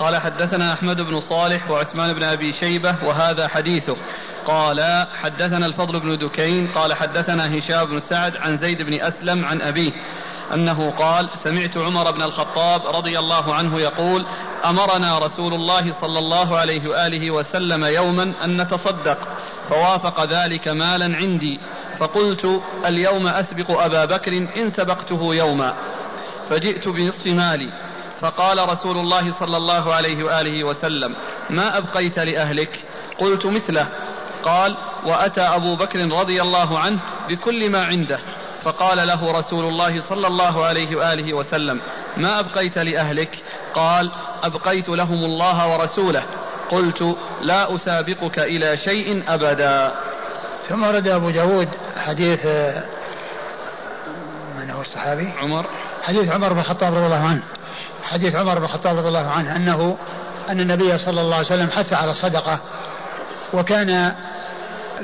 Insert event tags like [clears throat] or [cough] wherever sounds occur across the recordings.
قال حدثنا أحمد بن صالح وعثمان بن أبي شيبة وهذا حديثه. قال حدثنا الفضل بن دكين قال حدثنا هشام بن سعد عن زيد بن أسلم عن أبيه أنه قال سمعت عمر بن الخطاب رضي الله عنه يقول أمرنا رسول الله صلى الله عليه وآله وسلم يوما أن نتصدق فوافق ذلك مالا عندي فقلت اليوم أسبق أبا بكر إن سبقته يوما فجئت بنصف مالي. فقال رسول الله صلى الله عليه وآله وسلم ما أبقيت لأهلك؟ قلت مثله. قال وأتى أبو بكر رضي الله عنه بكل ما عنده. فقال له رسول الله صلى الله عليه وآله وسلم ما أبقيت لأهلك؟ قال أبقيت لهم الله ورسوله. قلت لا أسابقك إلى شيء أبدا. ثم ورد أبو داود حديث من هو الصحابي؟ عمر. حديث عمر بن الخطاب رضي الله عنه. حديث عمر بن الخطاب رضي الله عنه أنه أن النبي صلى الله عليه وسلم حث على الصدقة وكان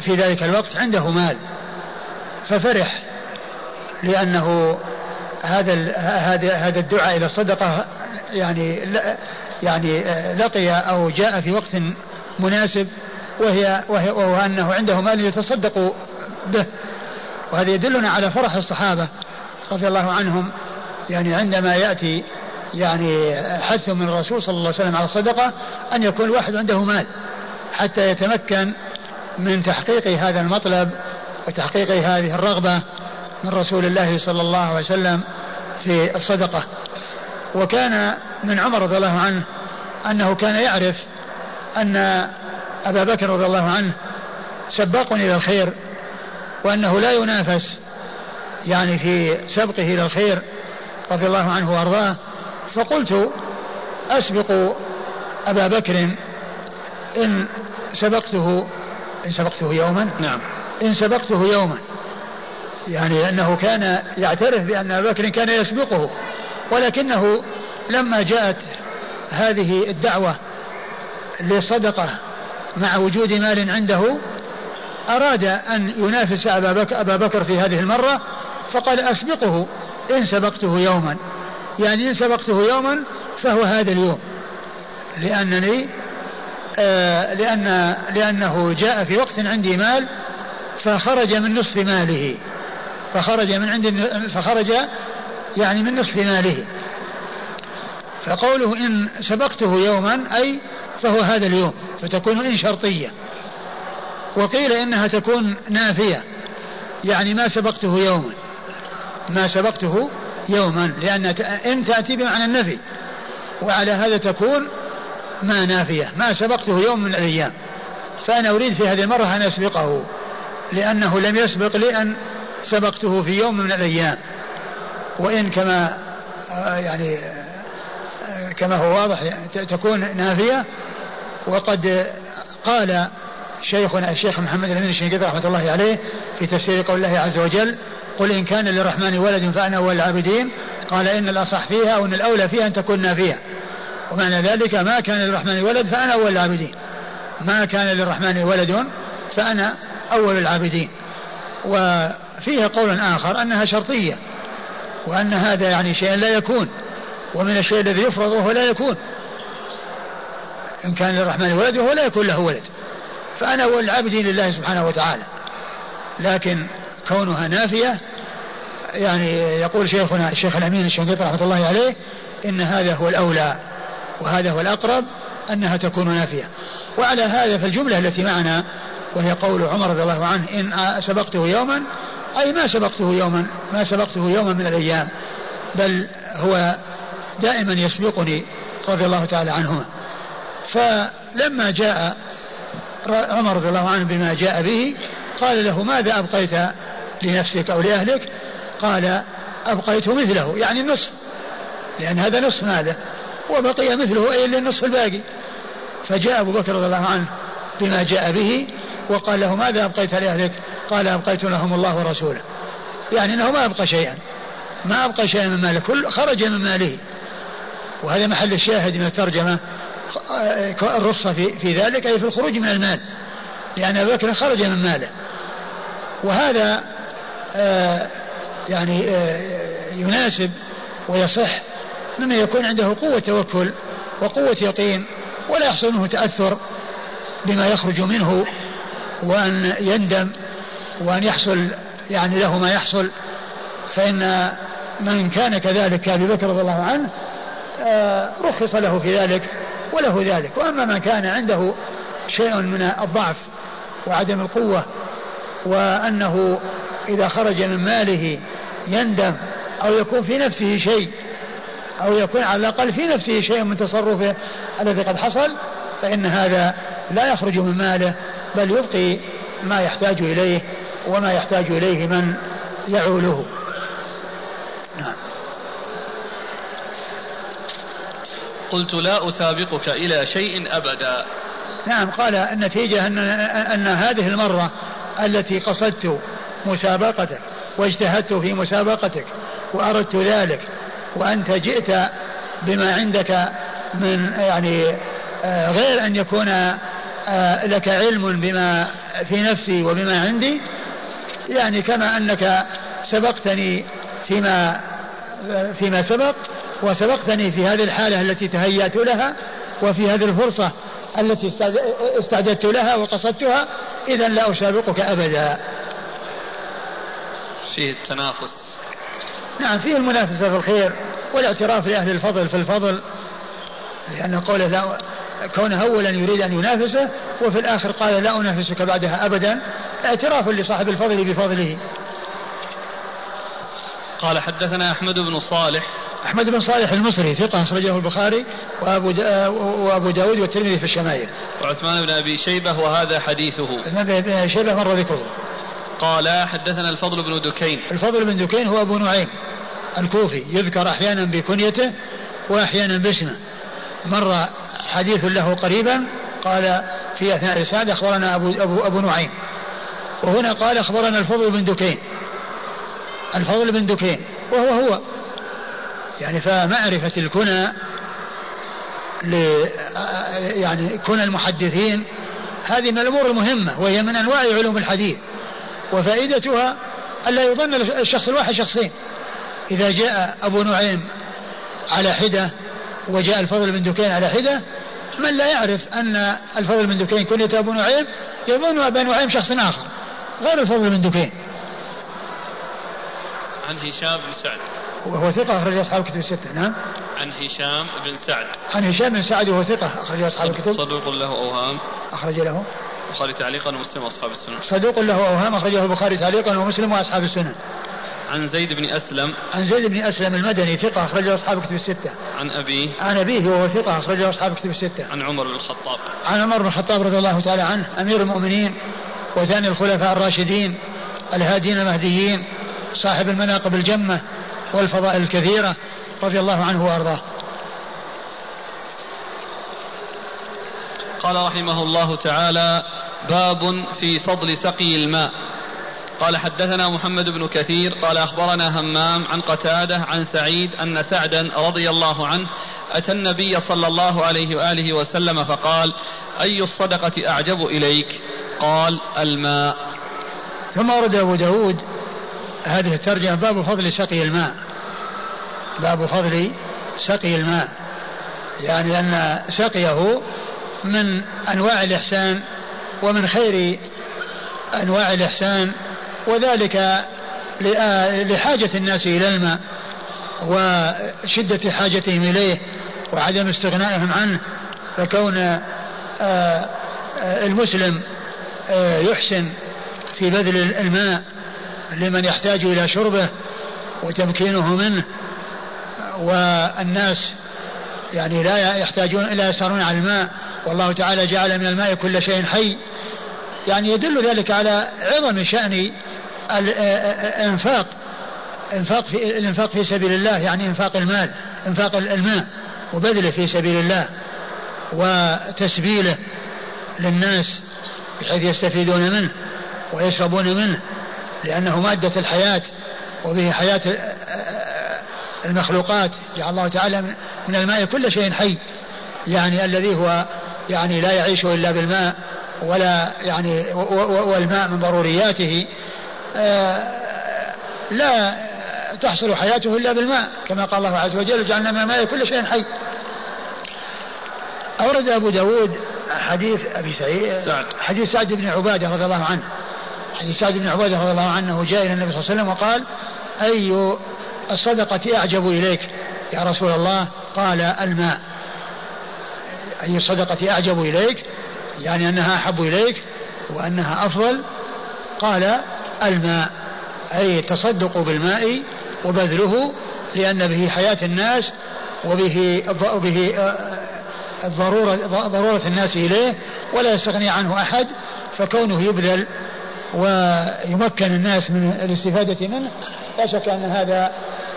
في ذلك الوقت عنده مال ففرح لأنه هذا هذا هذا الدعاء إلى الصدقة يعني يعني لقي أو جاء في وقت مناسب وهي وهي وهو أنه عنده مال يتصدق به. وهذا يدلنا على فرح الصحابة رضي الله عنهم يعني عندما يأتي يعني حث من الرسول صلى الله عليه وسلم على الصدقة أن يكون الواحد عنده مال حتى يتمكن من تحقيق هذا المطلب وتحقيق هذه الرغبة من رسول الله صلى الله عليه وسلم في الصدقة. وكان من عمر رضي الله عنه أنه كان يعرف أن أبا بكر رضي الله عنه سباق إلى الخير وأنه لا ينافس يعني في سبقه إلى الخير رضي الله عنه وأرضاه. فقلت أسبق أبا بكر إن سبقته إن سبقته يوما؟ نعم. إن سبقته يوما. يعني أنه كان يعترف بأن أبا بكر كان يسبقه ولكنه لما جاءت هذه الدعوة للصدقة مع وجود مال عنده أراد أن ينافس أبا بكر, أبا بكر في هذه المرة فقال أسبقه إن سبقته يوما. يعني إن سبقته يوما فهو هذا اليوم. لأنني آه لأن لأنه جاء في وقت عندي مال فخرج من نصف ماله. فخرج من عند فخرج يعني من نصف ماله. فقوله إن سبقته يوما أي فهو هذا اليوم فتكون إن شرطية. وقيل إنها تكون نافية يعني ما سبقته يوما. ما سبقته يوما لأن إن تأتي بمعنى النفي. وعلى هذا تكون ما نافية ما سبقته يوم من الأيام. فأنا أريد في هذه المرة أن أسبقه لأنه لم يسبق لأن سبقته في يوم من الأيام. وإن كما آه، يعني آه، كما هو واضح تكون نافية. وقد قال شيخنا الشيخ محمد الأمين الشنقيطي رحمة الله عليه في تفسير قول الله عز وجل قل إن كان للرحمن ولد فأنا أول العابدين قال إن الأصح فيها أو أن الأولى فيها أن تكون نافية ومعنى ذلك ما كان للرحمن ولد فأنا أول العابدين ما كان للرحمن ولد فأنا أول العابدين وفيها قول آخر أنها شرطية وأن هذا يعني شيء لا يكون ومن الشيء الذي يفرض وهو لا يكون إن كان للرحمن ولد وهو لا يكون له ولد فأنا أول العابدين لله سبحانه وتعالى. لكن كونها نافية يعني يقول شيخنا الشيخ الأمين الشنقيطي رحمة الله عليه إن هذا هو الأولى وهذا هو الأقرب أنها تكون نافية. وعلى هذا فالجملة التي معنا وهي قول عمر رضي الله عنه إن سبقته يوما أي ما سبقته يوما ما سبقته يوما من الأيام بل هو دائما يسبقني رضي الله تعالى عنهما. فلما جاء عمر رضي الله عنه بما جاء به قال له ماذا أبقيت لنفسك أو لأهلك؟ قال أبقيت مثله. يعني النصف. لأن هذا نصف ماله وبقي مثله أي للنصف الباقي. فجاء أبو بكر رضي الله عنه بما جاء به وقال له ماذا أبقيت لأهلك؟ قال أبقيت لهم الله ورسوله. يعني أنه ما أبقى شيئا. ما أبقى شيئا من ماله كل خرج من ماله. وهذا محل الشاهد من الترجمة الرخصة في, في ذلك أي في الخروج من المال. لأن أبو بكر خرج من ماله. وهذا آه يعني آه يناسب ويصح مما يكون عنده قوة توكل وقوة يقين ولا يحصل منه تأثر بما يخرج منه وأن يندم وأن يحصل يعني له ما يحصل. فإن من كان كذلك كأبي بكر رضي الله عنه آه، رخص له في ذلك. وله ذلك. وأما من كان عنده شيء من الضعف وعدم القوة وأنه إذا خرج من ماله يندم أو يكون في نفسه شيء أو يكون على الأقل في نفسه شيء من تصرفه الذي قد حصل فإن هذا لا يخرج من ماله بل يبقي ما يحتاج إليه وما يحتاج إليه من يعوله. نعم. قلت لا أسابقك إلى شيء أبدا. نعم قال النتيجة أن, أن هذه المرة التي قصدت مسابقتك واجتهدت في مسابقتك وأردت ذلك وأنت جئت بما عندك من يعني آه، غير أن يكون آه، لك علم بما في نفسي وبما عندي يعني كما أنك سبقتني فيما فيما سبق وسبقتني في هذه الحالة التي تهيأت لها وفي هذه الفرصة التي استعددت لها وقصدتها إذا لا أسابقك أبدا. فيه التنافس. نعم فيه المنافسة في الخير والاعتراف لأهل الفضل في الفضل لأن قوله لا كونه أولا يريد أن ينافسه وفي الآخر قال لا أنافسك بعدها أبدا اعتراف لصاحب الفضل بفضله. قال حدثنا أحمد بن صالح أحمد بن صالح المصري ثقة أخرجه البخاري وأبو دا وأبو داود والترمذي في الشمائل. وعثمان بن أبي شيبة وهذا حديثه. عثمان بن شيبة مر ذكره. قال حدثنا الفضل بن دكين. الفضل بن دكين هو أبو نعيم الكوفي يذكر أحيانا بكنيته وأحيانا باسمه. مر حديث له قريبا قال في أثناء الإسناد أخبرنا أبو, أبو, أبو نعيم وهنا قال أخبرنا الفضل بن دكين الفضل بن دكين وهو هو يعني فمعرفة الكنى يعني كنى المحدثين هذه من الأمور المهمة وهي من أنواع علوم الحديث وفائدتها ألا يظن الشخص الواحد شخصين. إذا جاء أبو نعيم على حدة وجاء الفضل بن دكين على حدة من لا يعرف أن الفضل بن دكين كنية أبو نعيم يظن أبا نعيم شخص آخر غير الفضل بن دكين. عن هشام بن سعد. وهو ثقة أخرج أصحاب الكتب الستة نعم. عن هشام بن سعد. عن هشام بن سعد وهو ثقة أخرج أصحاب الكتب. صدوق له أوهام. أخرج له. البخاري تعليقا ومسلم وأصحاب السنن. صدوق له أوهام أخرجه البخاري تعليقا ومسلم وأصحاب السنن. عن زيد بن أسلم. عن زيد بن أسلم المدني ثقة أخرجه أصحاب كتب الستة. عن أبيه. عن أبيه وهو ثقة أخرجه أصحاب كتب الستة. عن عمر بن الخطاب. عن عمر بن الخطاب رضي الله تعالى عنه أمير المؤمنين وثاني الخلفاء الراشدين الهادين المهديين صاحب المناقب الجمة والفضائل الكثيرة رضي الله عنه وأرضاه. قال رحمه الله تعالى باب في فضل سقي الماء. قال حدثنا محمد بن كثير قال أخبرنا همام عن قتادة عن سعيد أن سعدا رضي الله عنه أتى النبي صلى الله عليه وآله وسلم فقال أي الصدقة أعجب إليك؟ قال الماء. ثم ورد أبو داود هذه الترجمة باب فضل سقي الماء. باب فضل سقي الماء. يعني أن سقيه من أنواع الإحسان ومن خير أنواع الإحسان وذلك لحاجة الناس إلى الماء وشدة حاجتهم إليه وعدم استغنائهم عنه فكون المسلم يحسن في بذل الماء لمن يحتاج إلى شربه وتمكينه منه والناس يعني لا يحتاجون لا يسارون على الماء. والله تعالى جعل من الماء كل شيء حي. يعني يدل ذلك على عظم شأن الإنفاق. إنفاق في الإنفاق في سبيل الله يعني إنفاق المال إنفاق الماء وبذله في سبيل الله وتسبيله للناس بحيث يستفيدون منه ويشربون منه لأنه مادة الحياة وبه حياة المخلوقات جعل الله تعالى من الماء كل شيء حي. يعني الذي هو يعني لا يعيش إلا بالماء ولا يعني والماء من ضرورياته. آه، لا تحصل حياته إلا بالماء كما قال الله عز وجل جعلنا من الماء كل شيء حي. أورد أبو داود حديث أبي سعيد سعد. حديث سعد بن عبادة رضي الله عنه. حديث سعد بن عبادة رضي الله عنه جاء إلى النبي صلى الله عليه وسلم وقال أي الصدقة أعجب إليك يا رسول الله. قال الماء. أي الصدقة أعجب إليك يعني أنها أحب إليك وأنها أفضل. قال الماء أي التصدق بالماء وبذله لأن به حياة الناس وبه وبه الضرورة ضرورة الناس إليه ولا يستغني عنه أحد فكونه يبذل ويمكن الناس من الاستفادة منه لا شك أن هذا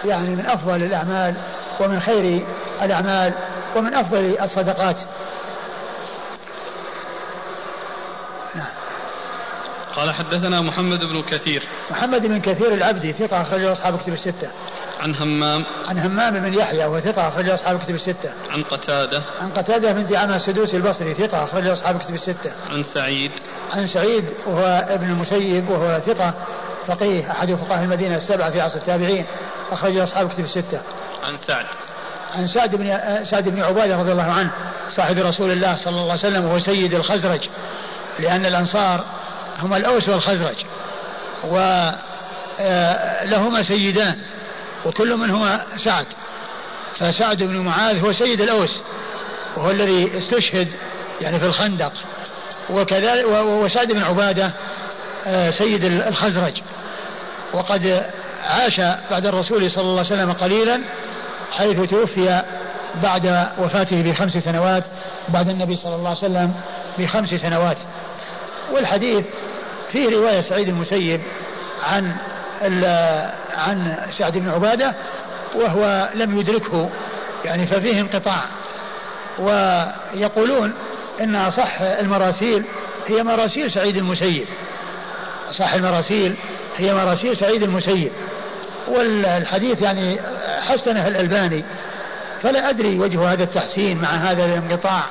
يعني من أفضل الأعمال ومن خير الأعمال ومن أفضل الصدقات. نعم. قال حدثنا محمد بن كثير. محمد بن كثير العبدي ثقة أخرجه أصحاب كتب الستة. عن همام. عن همام بن يحيى وثقة أخرج أصحاب كتب الستة. عن قتادة. عن قتادة بن دعامة السدوسي البصري ثقة أخرج أصحاب كتب الستة. عن سعيد. عن سعيد وهو ابن المسيب وهو ثقة فقيه أحد فقهاء المدينة السبعة في عصر التابعين. أخرج أصحاب كتب الستة. عن سعد. عن سعد بن سعد بن عبادة رضي الله عنه صاحب رسول الله صلى الله عليه وسلم وهو سيد الخزرج لأن الأنصار هم الأوس والخزرج ولهما سيدان وكل منهما سعد. فسعد بن معاذ هو سيد الأوس وهو الذي استشهد يعني في الخندق. وكذلك وسعد بن عبادة آه، سيد الخزرج. وقد عاش بعد الرسول صلى الله عليه وسلم قليلا حيث توفي بعد وفاته بخمس سنوات بعد النبي صلى الله عليه وسلم بخمس سنوات. والحديث فيه رواية سعيد المسيب عن عن سعد بن عبادة وهو لم يدركه يعني ففيه انقطاع. ويقولون إن أصح المراسيل هي مراسيل سعيد المسيب. أصح المراسيل هي مراسيل سعيد المسيب. والحديث يعني حسنه الألباني. فلا أدري وجه هذا التحسين مع هذا الانقطاع.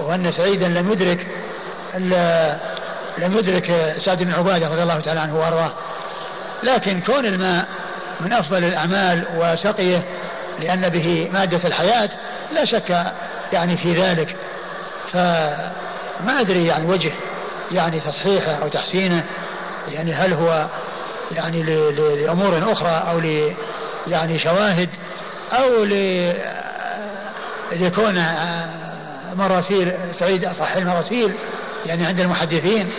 وأن سعيدا لم يدرك لم يدرك سعد بن عبادة رضي الله تعالى عنه وأرضاه. لكن كون الماء من أفضل الأعمال وسقيه لأن به مادة الحياة لا شك يعني في ذلك. فما أدري يعني وجه يعني تصحيحه أو تحسينه. يعني هل هو يعني لأمور أخرى أو ل يعني شواهد أو ل لكون مراسيل سعيد أصح المراسيل يعني عند المحدثين.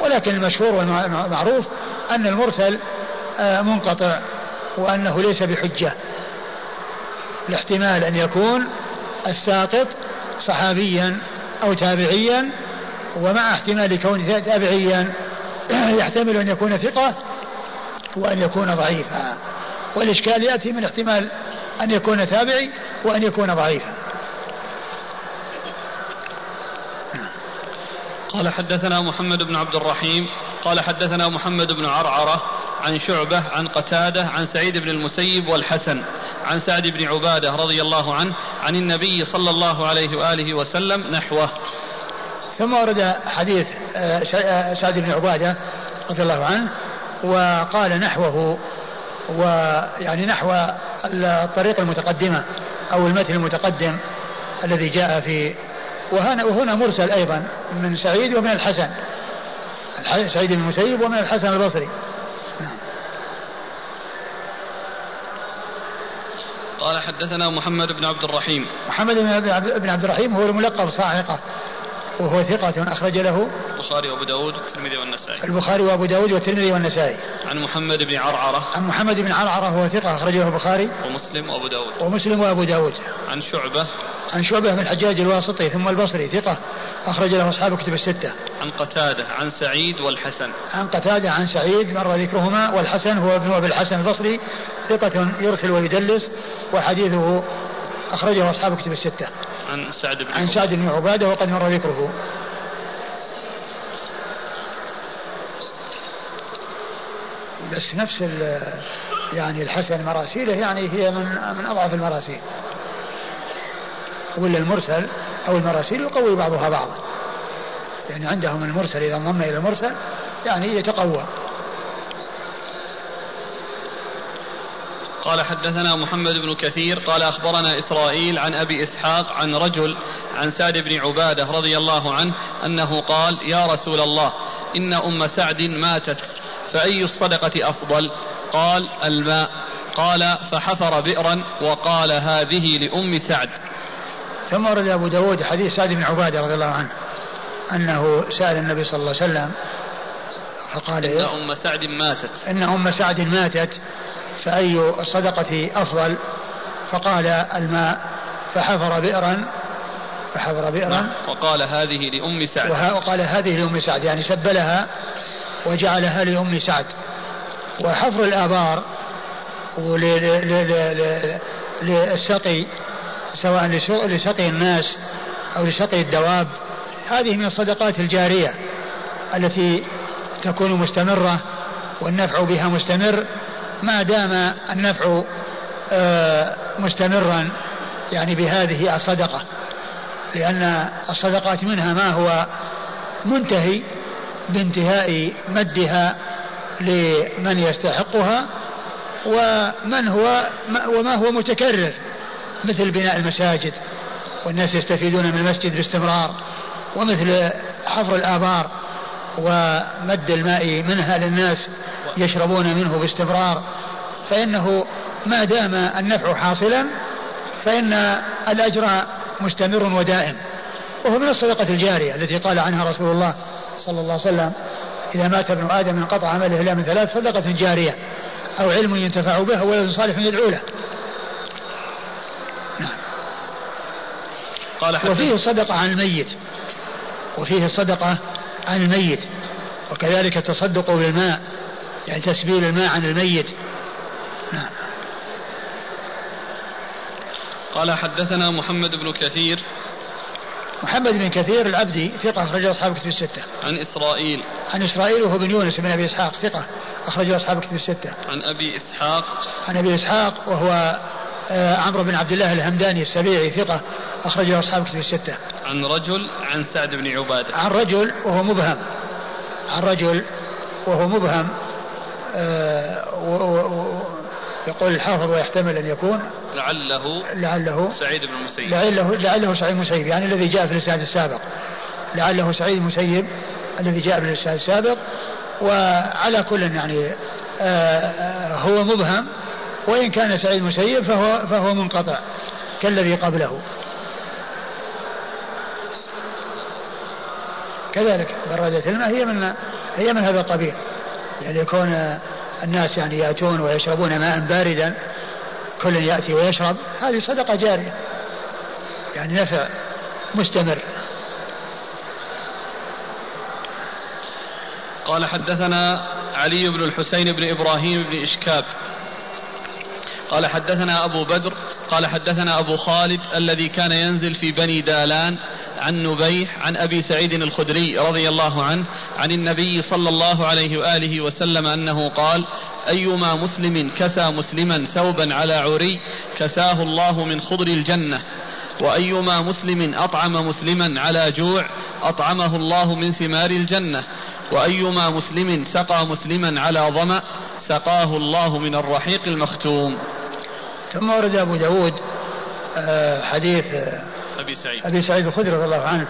ولكن المشهور والمعروف أن المرسل آه، منقطع وأنه ليس بحجة لاحتمال أن يكون الساقط صحابيا أو تابعيا ومع احتمال كونه تابعيا [clears throat] يحتمل أن يكون ثقة وأن يكون ضعيفا. والإشكال يأتي من احتمال أن يكون تابعي وأن يكون ضعيفا. قال حدثنا محمد بن عبد الرحيم قال حدثنا محمد بن عرعرة عن شعبة عن قتادة عن سعيد بن المسيب والحسن عن سعد بن عبادة رضي الله عنه عن النبي صلى الله عليه وآله وسلم نحوه. ثم ورد حديث آه، آه، سعد بن عبادة رضي الله عنه وقال نحوه ويعني نحو الطريق المتقدمة أو المتن المتقدم الذي جاء في وهنا وهنا مرسل أيضا من سعيد ومن الحسن. سعيد بن المسيب ومن الحسن البصري. نعم. قال حدثنا محمد بن عبد الرحيم. محمد بن عبد الرحيم هو الملقب صاعقة وهو ثقة أخرج له البخاري وأبو داود والترمذي والنسائي البخاري وأبو داود والترمذي والنسائي عن محمد بن عرعرة عن محمد بن عرعرة هو ثقة أخرجه البخاري ومسلم وأبو داود ومسلم وأبو داود عن شعبة عن شعبة بن الحجاج الواسطي ثم البصري ثقة أخرج له أصحاب كتب الستة. عن قتادة عن سعيد والحسن. عن قتادة عن سعيد مر ذكرهما والحسن هو ابن أبي الحسن البصري ثقة يرسل ويدلس وحديثه أخرجه أصحاب كتب الستة. عن سعد بن عن سعد بن عبادة وقد مر ذكره. بس نفس يعني الحسن مراسيله يعني هي من من أضعف المراسيل. ولا المرسل أو المراسيل يقوي بعضها بعضا يعني عندهم المرسل إذا انضم إلى المرسل يعني يتقوى قال حدثنا محمد بن كثير قال أخبرنا إسرائيل عن أبي إسحاق عن رجل عن سعد بن عبادة رضي الله عنه أنه قال يا رسول الله إن أم سعد ماتت فأي الصدقة أفضل؟ قال الماء. قال فحفر بئرا وقال هذه لأم سعد. ثم ورد أبو داود حديث سعد بن عبادة رضي الله عنه أنه سأل النبي صلى الله عليه وسلم فقال إن أم سعد ماتت. إن أم سعد ماتت فأي الصدقة أفضل؟ فقال الماء فحفر بئرا فحفر بئرا. نعم. وقال هذه لأم سعد. وقال هذه لأم سعد يعني سبلها وجعلها لأم سعد. وحفر الآبار للسقي سواء لسقي الناس أو لسقي الدواب. هذه من الصدقات الجارية التي تكون مستمرة والنفع بها مستمر. ما دام النفع آه، مستمرا يعني بهذه الصدقة لأن الصدقات منها ما هو منتهي بانتهاء مدها لمن يستحقها ومن هو وما هو متكرر مثل بناء المساجد والناس يستفيدون من المسجد باستمرار ومثل حفر الآبار ومد الماء منها للناس يشربون منه باستمرار فإنه ما دام النفع حاصلا فإن الأجر مستمر ودائم. وهو من الصدقة الجارية التي قال عنها رسول الله صلى الله عليه وسلم إذا مات ابن آدم انقطع عمله إلا من ثلاث صدقة جارية أو علم ينتفع به أو ولد صالح يدعو له. نعم. قال وفيه الصدقة عن الميت. وفيه الصدقة عن الميت. وكذلك التصدق بالماء. يعني تسبيل الماء عن الميت نعم قال حدثنا محمد بن كثير محمد بن كثير العبدي ثقة أخرج أصحاب كتب الستة. عن إسرائيل. عن إسرائيل وهو بن يونس بن أبي إسحاق ثقة أخرج أصحاب كتب الستة. عن أبي إسحاق. عن أبي إسحاق وهو آه، عمرو بن عبد الله الهمداني السبيعي ثقة أخرج أصحاب كتب الستة. عن رجل عن سعد بن عبادة. عن رجل وهو مبهم. عن رجل وهو مبهم يقول الحافظ ويحتمل أن يكون لعله لعله سعيد بن المسيب. لعله لعله سعيد المسيب يعني الذي جاء في الإسناد السابق. لعله سعيد المسيب الذي جاء في الإسناد السابق وعلى كل يعني آه هو مبهم وإن كان سعيد المسيب فهو فهو منقطع كالذي قبله. كذلك بردة الماء هي من هي من هذا القبيل. يعني يكون الناس يعني يأتون ويشربون ماء باردا كل يأتي ويشرب هذه صدقة جارية يعني نفع مستمر. قال حدثنا علي بن الحسين بن إبراهيم بن إشكاب. قال حدثنا أبو بدر قال حدثنا أبو خالد الذي كان ينزل في بني دالان عن نبيح عن أبي سعيد الخدري رضي الله عنه عن النبي صلى الله عليه وآله وسلم أنه قال أيما مسلم كسى مسلما ثوبا على عري كساه الله من خضر الجنة. وأيما مسلم أطعم مسلما على جوع أطعمه الله من ثمار الجنة. وأيما مسلم سقى مسلما على ظمأ سقاه الله من الرحيق المختوم. ثم ورد أبو داود آه، حديث آه، أبي سعيد. أبي سعيد الخدري رضي الله عنه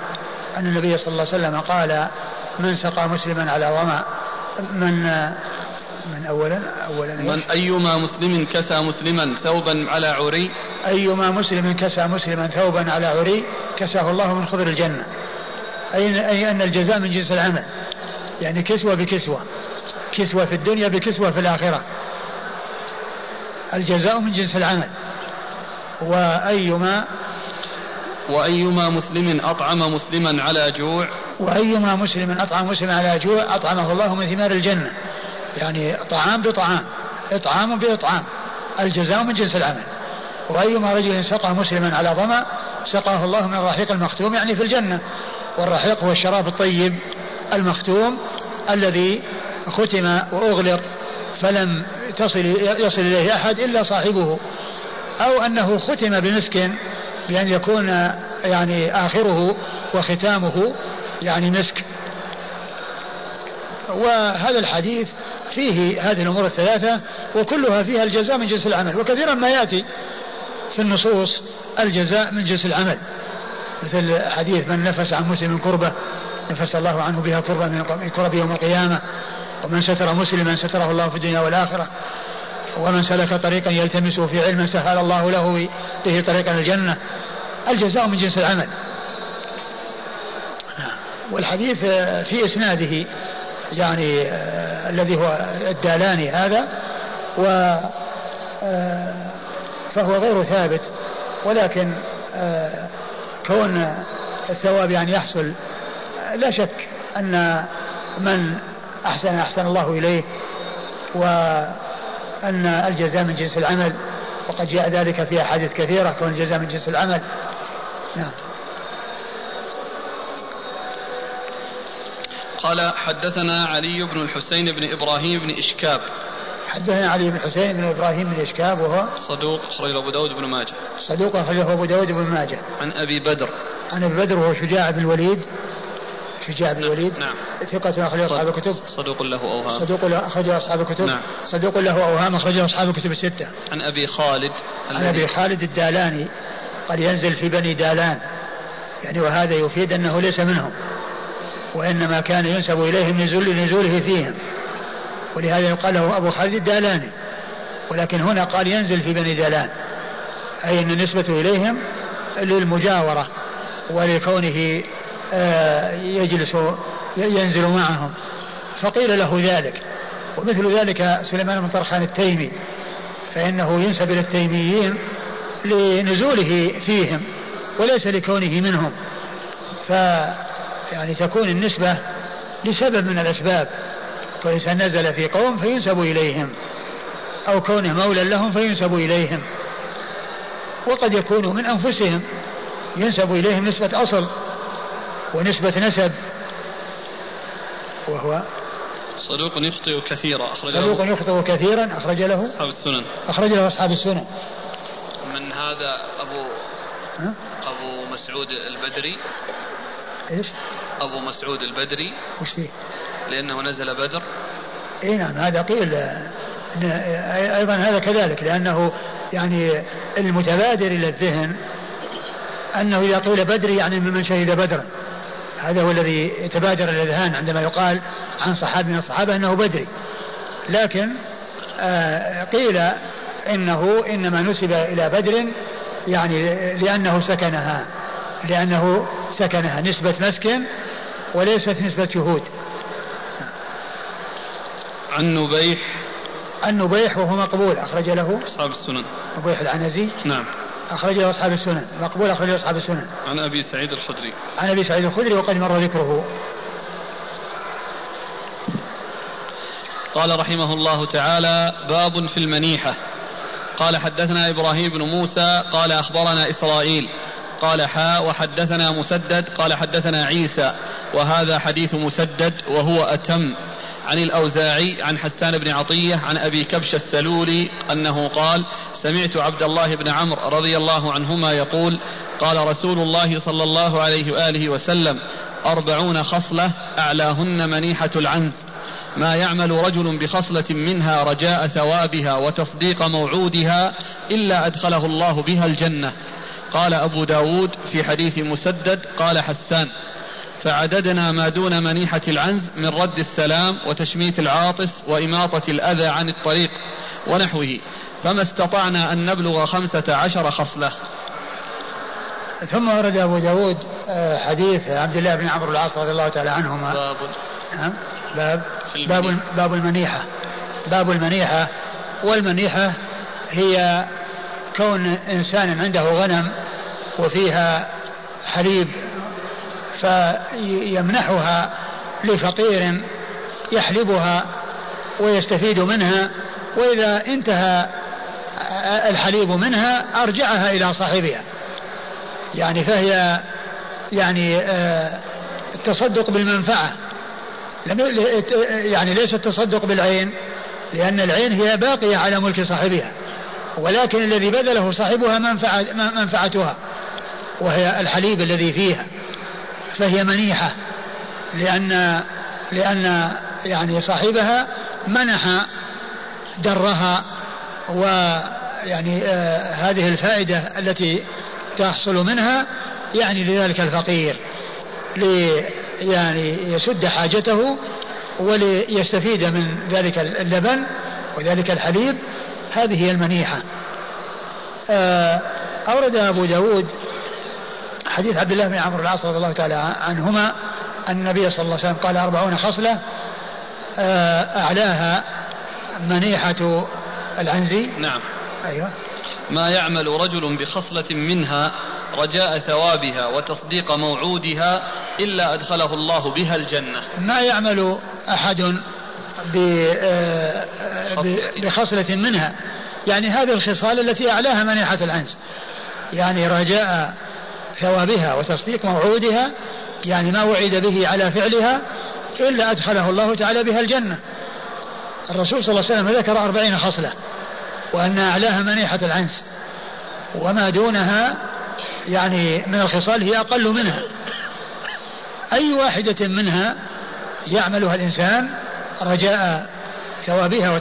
أن النبي صلى الله عليه وسلم قال من سقى مسلما على ظمأ من من أولا أولا من أيما مسلم كسى مسلما ثوبا على عري. أيما مسلم كسى مسلما ثوبا على عري كساه الله من خضر الجنة. أي, أي أن الجزاء من جنس العمل؟ يعني كسوة بكسوة. كسوة في الدنيا بكسوة في الآخرة. الجزاء من جنس العمل. وأيما وأيما مسلم أطعم مسلما على جوع. وأيما مسلم أطعم مسلما على جوع أطعمه الله من ثمار الجنة. يعني طعام بطعام إطعام بإطعام الجزاء من جنس العمل. وأيما رجل سقى مسلما على ظمأ سقاه الله من الرحيق المختوم يعني في الجنة. والرحيق هو الشراب الطيب المختوم الذي ختم وأغلق فلم تصل يصل إليه أحد إلا صاحبه. أو أنه ختم بمسك بأن يكون يعني آخره وختامه يعني مسك. وهذا الحديث فيه هذه الأمور الثلاثة وكلها فيها الجزاء من جنس العمل وكثيرا ما يأتي في النصوص الجزاء من جنس العمل. مثل حديث من نفس عن مسلم كربة نفس الله عنه بها كربة من كرب يوم القيامة ومن ستر مسلما ستره الله في الدنيا والآخرة. ومن سلك طريقا يلتمسه في علم سهل الله له به طريقا الجنة. الجزاء من جنس العمل. والحديث في إسناده يعني آه الذي هو الدالاني هذا و آه فهو غير ثابت. ولكن آه كون الثواب يعني يحصل لا شك أن من أحسن أحسن الله إليه وأن الجزاء من جنس العمل وقد جاء ذلك في أحاديث كثيرة كون الجزاء من جنس العمل. نعم. قال حدثنا علي بن الحسين بن إبراهيم بن إشكاب. حدثنا علي بن الحسين بن إبراهيم بن إشكاب وهو صدوق أخرج أبو داود بن ماجه. صدوق أخرجه أبو داود بن ماجه. عن أبي بدر. عن أبي بدر وهو شجاع بن الوليد شجاع بن الوليد نعم. ثقة أخرج أصحاب الكتب. صدوق له أوهام صدوق له أخرج أصحاب الكتب. نعم. صدوق له أوهام أخرجه أصحاب الكتب الستة. عن أبي خالد عن أبي خالد الدالاني. قد ينزل في بني دالان. يعني وهذا يفيد أنه ليس منهم. وإنما كان ينسب إليهم نزول نزوله فيهم. ولهذا يقال له أبو خالد الدالاني. ولكن هنا قال ينزل في بني دالان. أي أن نسبته إليهم للمجاورة ولكونه يجلس ينزل معهم. فقيل له ذلك. ومثل ذلك سليمان بن طرخان التيمي. فإنه ينسب إلى التيميين لنزوله فيهم وليس لكونه منهم. ف يعني تكون النسبة لسبب من الأسباب. كون نزل في قوم فينسب إليهم أو كونه مولى لهم فينسب إليهم. وقد يكون من أنفسهم ينسب إليهم نسبة أصل. ونسبة نسب. وهو صدوق يخطئ كثيرا أخرج صدوق يخطئ كثيرا أخرج له. أصحاب السنن. أخرج له أصحاب السنن. من هذا أبو ها؟ أبو مسعود البدري. إيش؟ أبو مسعود البدري. وش فيه؟ لأنه نزل بدر. إي نعم هذا قيل أيضا هذا كذلك لأنه يعني المتبادر إلى الذهن أنه إذا قيل بدري يعني ممن شهد بدرا. هذا هو الذي يتبادر إلى الأذهان عندما يقال عن صحابي من الصحابة أنه بدري. لكن آه قيل إنه إنما نسب إلى بدر يعني لأنه سكنها لأنه سكنها نسبة مسكن وليست نسبة شهود. عن نبيح عن نبيح وهو مقبول أخرج له أصحاب السنن. نبيح العنزي. نعم. أخرج له أصحاب السنن مقبول أخرج له أصحاب السنن. عن أبي سعيد الخدري. عن أبي سعيد الخدري وقد مر ذكره. قال رحمه الله تعالى باب في المنيحة. قال حدثنا إبراهيم بن موسى قال أخبرنا إسرائيل. قال حاء وحدثنا مسدد. قال حدثنا عيسى. وهذا حديث مسدد وهو أتم. عن الأوزاعي عن حسان بن عطية عن أبي كبش السلولي أنه قال سمعت عبد الله بن عمرو رضي الله عنهما يقول قال رسول الله صلى الله عليه وآله وسلم أربعون خصلة أعلاهن منيحة العنز ما يعمل رجل بخصلة منها رجاء ثوابها وتصديق موعودها إلا أدخله الله بها الجنة. قال أبو داود في حديث مسدد قال حسان فعددنا ما دون منيحة العنز من رد السلام وتشميت العاطس وإماطة الأذى عن الطريق ونحوه. فما استطعنا أن نبلغ خمسة عشر خصلة. ثم ورد أبو داود آه، حديث عبد الله بن عمرو العاص رضي الله تعالى عنهما. باب. نعم. باب. باب باب المنيحة. باب المنيحة. والمنيحة هي كون إنسان عنده غنم وفيها حليب فيمنحها لفقير يحلبها ويستفيد منها وإذا انتهى الحليب منها أرجعها إلى صاحبها. يعني فهي يعني آه، التصدق بالمنفعة. يعني ليس التصدق بالعين لأن العين هي باقية على ملك صاحبها. ولكن الذي بذله صاحبها منفعة منفعتها وهي الحليب الذي فيها. فهي منيحة لأن لأن يعني صاحبها منح درها ويعني آه هذه الفائدة التي تحصل منها يعني لذلك الفقير لي يعني يسد حاجته وليستفيد من ذلك اللبن وذلك الحليب هذه هي المنيحة. آه، أورد أبو داود حديث عبد الله بن عمرو العاص رضي الله تعالى عنهما أن النبي صلى الله عليه وسلم قال أربعون خصلة آه، أعلاها منيحة العنزي. نعم. أيوة. ما يعمل رجل بخصلة منها رجاء ثوابها وتصديق موعودها إلا أدخله الله بها الجنة. ما يعمل أحد آه، بخصلة منها. يعني هذه الخصال التي أعلاها منيحة العنز. يعني رجاء ثوابها وتصديق موعودها يعني ما وعد به على فعلها إلا أدخله الله تعالى بها الجنة. الرسول صلى الله عليه وسلم ذكر أربعين خصلة وأن أعلاها منيحة العنز وما دونها يعني من الخصال هي أقل منها. أي واحدة منها يعملها الإنسان رجاء ثوابها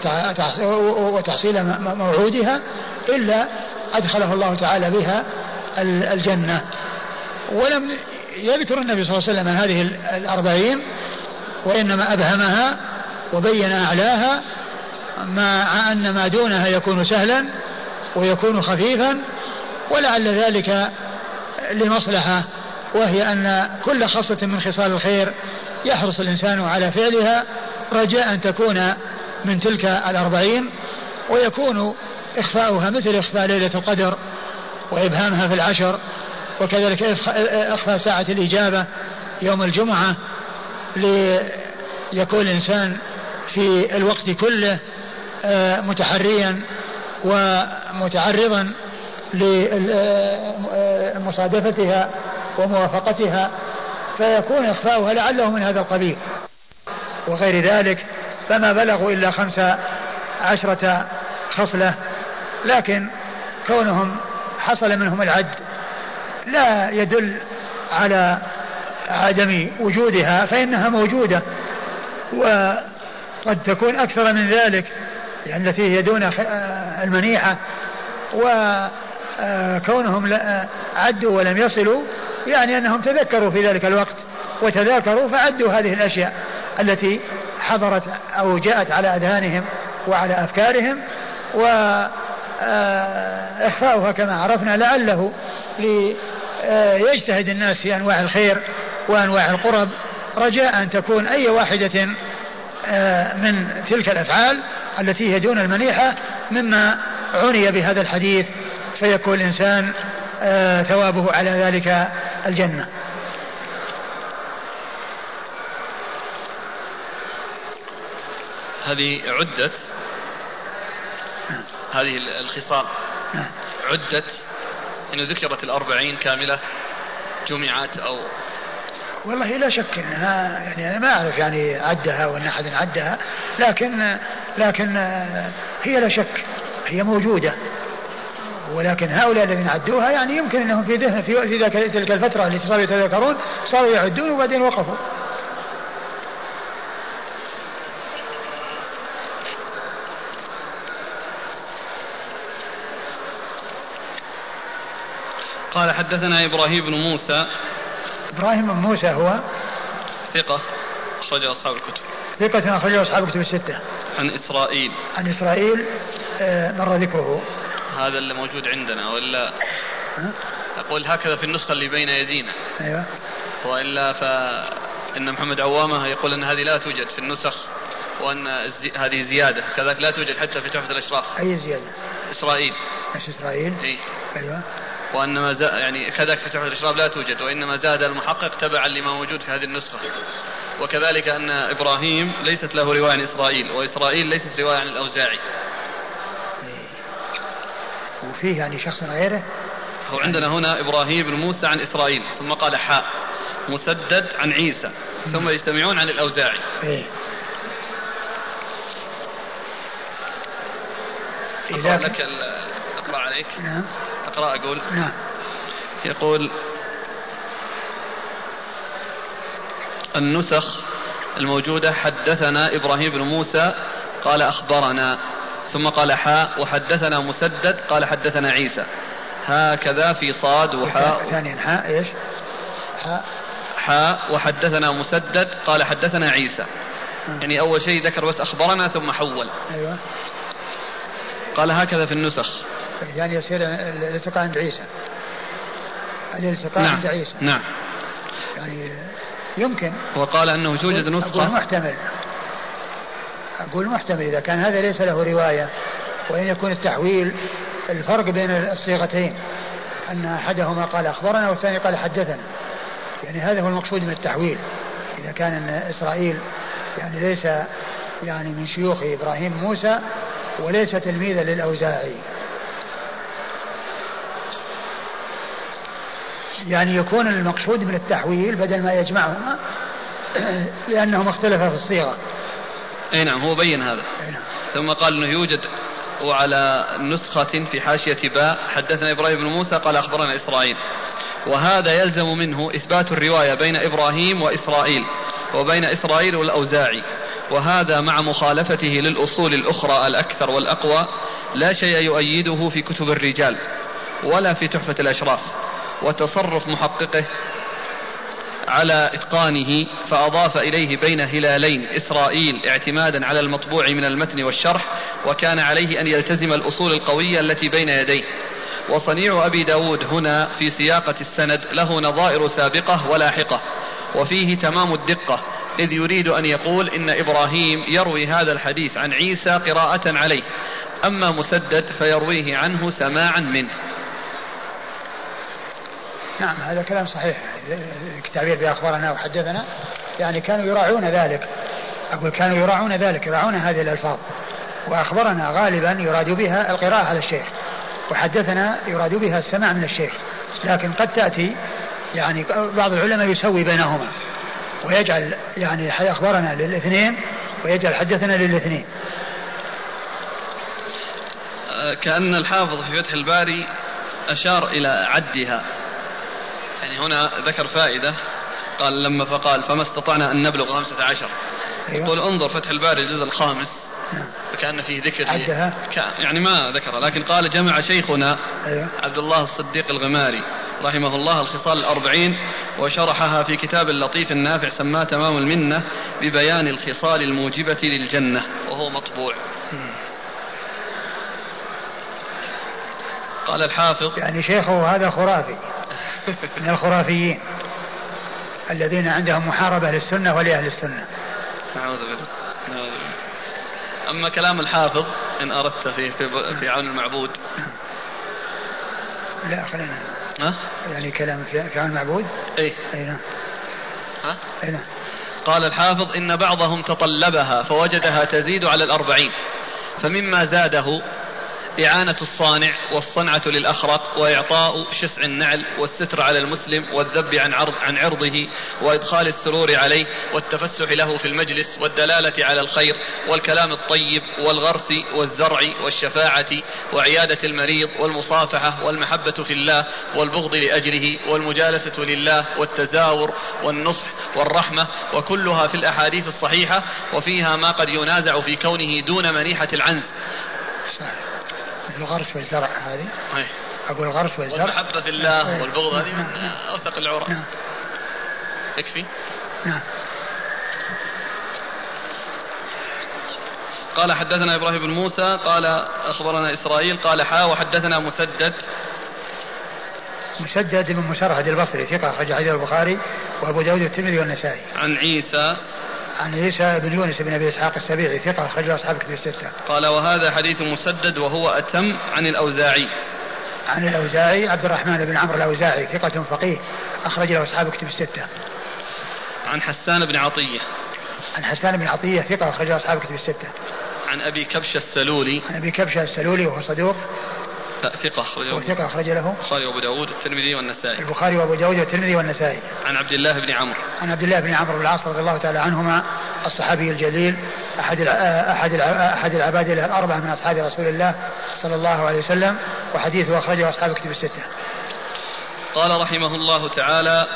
وتحصيل موعودها إلا أدخله الله تعالى بها الجنة. ولم يذكر النبي صلى الله عليه وسلم هذه الأربعين وإنما أبهمها وبين أعلاها مع أن ما دونها يكون سهلا ويكون خفيفا ولعل ذلك لمصلحة وهي أن كل خاصة من خصال الخير يحرص الإنسان على فعلها رجاء أن تكون من تلك الأربعين ويكون إخفاؤها مثل إخفاء ليلة القدر. وإبهامها في العشر وكذلك إخفاء ساعة الإجابة يوم الجمعة ليكون الإنسان في الوقت كله آه، متحريا ومتعرضا لمصادفتها وموافقتها فيكون إخفاؤها لعله من هذا القبيل. وغير ذلك فما بلغوا إلا خمس عشرة خصلة لكن كونهم حصل منهم العد لا يدل على عدم وجودها فإنها موجودة. وقد تكون أكثر من ذلك يعني التي هي دون المنيحة. وكونهم عدوا ولم يصلوا يعني أنهم تذكروا في ذلك الوقت وتذاكروا فعدوا هذه الأشياء التي حضرت أو جاءت على أذهانهم وعلى أفكارهم. وإخفاؤها كما عرفنا لعله ليجتهد الناس في أنواع الخير وأنواع القرب رجاء أن تكون أي واحدة من تلك الأفعال التي هي دون المنيحة مما عني بهذا الحديث فيكون الإنسان ثوابه على ذلك الجنة. هذه عدت هذه الخصال. عدت إنه ذكرت الأربعين كاملة جمعت أو والله لا شك إنها يعني أنا ما أعرف يعني عدها وإن أحد عدها لكن لكن هي لا شك هي موجودة. ولكن هؤلاء الذين عدوها يعني يمكن إنهم في ذهن في تلك الفترة التي صاروا يتذكرون صاروا يعدون وبعدين وقفوا. قال حدثنا إبراهيم بن موسى. إبراهيم بن موسى هو ثقة أخرجه أصحاب الكتب. ثقة أخرجه أصحاب الكتب الستة. عن إسرائيل. عن إسرائيل آه، مر ذكره. هذا اللي موجود عندنا ولا أقول هكذا في النسخة اللي بين يدينا. أيوة. وإلا فإن محمد عوامة يقول أن هذه لا توجد في النسخ وأن هذه زيادة. كذلك لا توجد حتى في تحفة الأشراف. أي زيادة؟ إسرائيل. إيش إسرائيل؟ إيه؟ أيوة. وإنما زاد يعني كذلك في تحفه الإشراف لا توجد وإنما زاد المحقق تبعا لما موجود في هذه النسخة. وكذلك أن إبراهيم ليست له رواية عن إسرائيل وإسرائيل ليست رواية عن الأوزاعي. إيه. وفيه يعني شخص غيره؟ هو عندنا هنا إبراهيم بن موسى عن إسرائيل ثم قال حاء مسدد عن عيسى ثم يجتمعون عن الأوزاعي. إيه. أقرأ لك أقرأ عليك. نعم. أقرأ أقول. نعم. يقول النسخ الموجودة حدثنا إبراهيم بن موسى قال أخبرنا ثم قال حاء وحدثنا مسدد قال حدثنا عيسى. هكذا في صاد وحاء. ثانيا. حاء إيش؟ حاء. حاء وحدثنا مسدد قال حدثنا عيسى. آه. يعني أول شيء ذكر بس أخبرنا ثم حول. أيوه. قال هكذا في النسخ. يعني يصير الالتقاء عند عيسى. الالتقاء نعم. عند عيسى. نعم. يعني يمكن. وقال أنه توجد أقول نسخة. محتمل. أقول محتمل. إذا كان هذا ليس له رواية وإن يكون التحويل الفرق بين الصيغتين أن أحدهما قال أخبرنا والثاني قال حدثنا. يعني هذا هو المقصود من التحويل. إذا كان أن إسرائيل يعني ليس يعني من شيوخ إبراهيم موسى وليس تلميذا للأوزاعي. يعني يكون المقصود من التحويل بدل ما يجمعهما لأنهما اختلفا في الصيغة. أي نعم هو بين هذا. أي نعم. ثم قال أنه يوجد وعلى نسخة في حاشية باء. حدثنا إبراهيم بن موسى قال أخبرنا إسرائيل. وهذا يلزم منه إثبات الرواية بين إبراهيم وإسرائيل وبين إسرائيل والأوزاعي. وهذا مع مخالفته للأصول الأخرى الأكثر والأقوى. لا شيء يؤيده في كتب الرجال ولا في تحفة الأشراف. وتصرف محققه على إتقانه فأضاف إليه بين هلالين. إسرائيل اعتمادا على المطبوع من المتن والشرح وكان عليه أن يلتزم الأصول القوية التي بين يديه. وصنيع أبي داود هنا في سياقة السند له نظائر سابقة ولاحقة وفيه تمام الدقة إذ يريد أن يقول إن إبراهيم يروي هذا الحديث عن عيسى قراءة عليه أما مسدد فيرويه عنه سماعا منه. نعم. هذا كلام صحيح. التعبير بأخبارنا وحدثنا يعني كانوا يراعون ذلك. أقول كانوا يراعون ذلك يراعون هذه الألفاظ. وأخبرنا غالبا يراد بها القراءة على الشيخ. وحدثنا يراد بها السماع من الشيخ. لكن قد تأتي يعني بعض العلماء يسوي بينهما. ويجعل يعني أخبرنا للاثنين ويجعل حدثنا للاثنين. كأن الحافظ في فتح الباري أشار إلى عدها. يعني هنا ذكر فائدة. قال لما فقال فما استطعنا أن نبلغ خمسة عشر. أيوة. يقول انظر فتح الباري الجزء الخامس. نعم. فكأن فيه ذكر. عدها. يعني ما ذكر لكن قال جمع شيخنا أيوة. عبد الله الصديق الغماري رحمه الله الخصال الأربعين وشرحها في كتاب اللطيف النافع سماه تمام المنة ببيان الخصال الموجبة للجنة وهو مطبوع. قال الحافظ يعني شيخه هذا خرافي. من الخرافيين الذين عندهم محاربة للسنة ولأهل السنة. نعوذ بالله نعوذ بالله. أما كلام الحافظ إن أردت في في, في عون المعبود. لا خلينا. ها؟ يعني كلام في, في عون المعبود؟ أي أي نعم. ها؟ أي نعم. قال الحافظ إن بعضهم تطلبها فوجدها تزيد على الأربعين فمما زاده إعانة الصانع والصنعة للأخرق وإعطاء شسع النعل والستر على المسلم والذب عن عرض عن عرضه وإدخال السرور عليه والتفسح له في المجلس والدلالة على الخير والكلام الطيب والغرس والزرع والشفاعة وعيادة المريض والمصافحة والمحبة في الله والبغض لأجله والمجالسة لله والتزاور والنصح والرحمة وكلها في الأحاديث الصحيحة وفيها ما قد ينازع في كونه دون منيحة العنز الغرس والزرع هذه. أي. أقول الغرس والزرع. والمحبة في الله أيه. والبغض هذه من أوثق العرى نعم. يكفي؟ نعم. قال حدثنا إبراهيم بن موسى قال أخبرنا إسرائيل قال حا وحدثنا مسدد. مسدد بن مسرهد البصري ثقة أخرج حديث البخاري وأبو داود والترمذي والنسائي. عن عيسى عن عيسى بن يونس بن أبي إسحاق السبيعي ثقة أخرجه أصحاب كتب الستة. قال وهذا حديث مسدد وهو أتم عن الأوزاعي. عن الأوزاعي عبد الرحمن بن عمرو الأوزاعي ثقة فقيه أخرج له أصحاب كتب الستة. عن حسان بن عطية. عن حسان بن عطية ثقة أخرجه أصحاب كتب الستة. عن أبي كبشه السلولي. عن أبي كبشه السلولي وهو صدوق ثقة أخرجه وثقة أخرج له. البخاري وأبو داود والترمذي والنسائي. البخاري وأبو داود والترمذي والنسائي. عن عبد الله بن عمرو. عن عبد الله بن عمرو بن العاص رضي الله تعالى عنهما الصحابي الجليل أحد أحد أحد العباد الأربعة من أصحاب رسول الله صلى الله عليه وسلم وحديثه أخرجه أصحاب كتب الستة. قال رحمه الله تعالى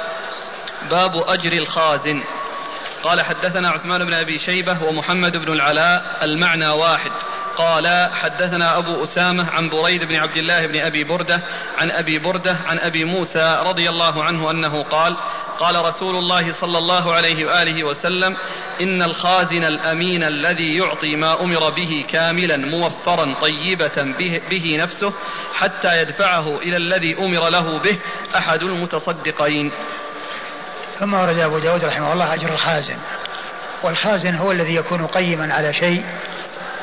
باب أجر الخازن. قال حدثنا عثمان بن أبي شيبة ومحمد بن العلاء المعنى واحد. قال حدثنا أبو أسامة عن بريد بن عبد الله بن أبي بردة عن أبي بردة عن أبي موسى رضي الله عنه أنه قال قال رسول الله صلى الله عليه وآله وسلم إن الخازن الأمين الذي يعطي ما أمر به كاملا موفرا طيبة به, به نفسه حتى يدفعه إلى الذي أمر له به أحد المتصدقين. ثم ورد أبو داود رحمه الله أجر الخازن والخازن هو الذي يكون قيما على شيء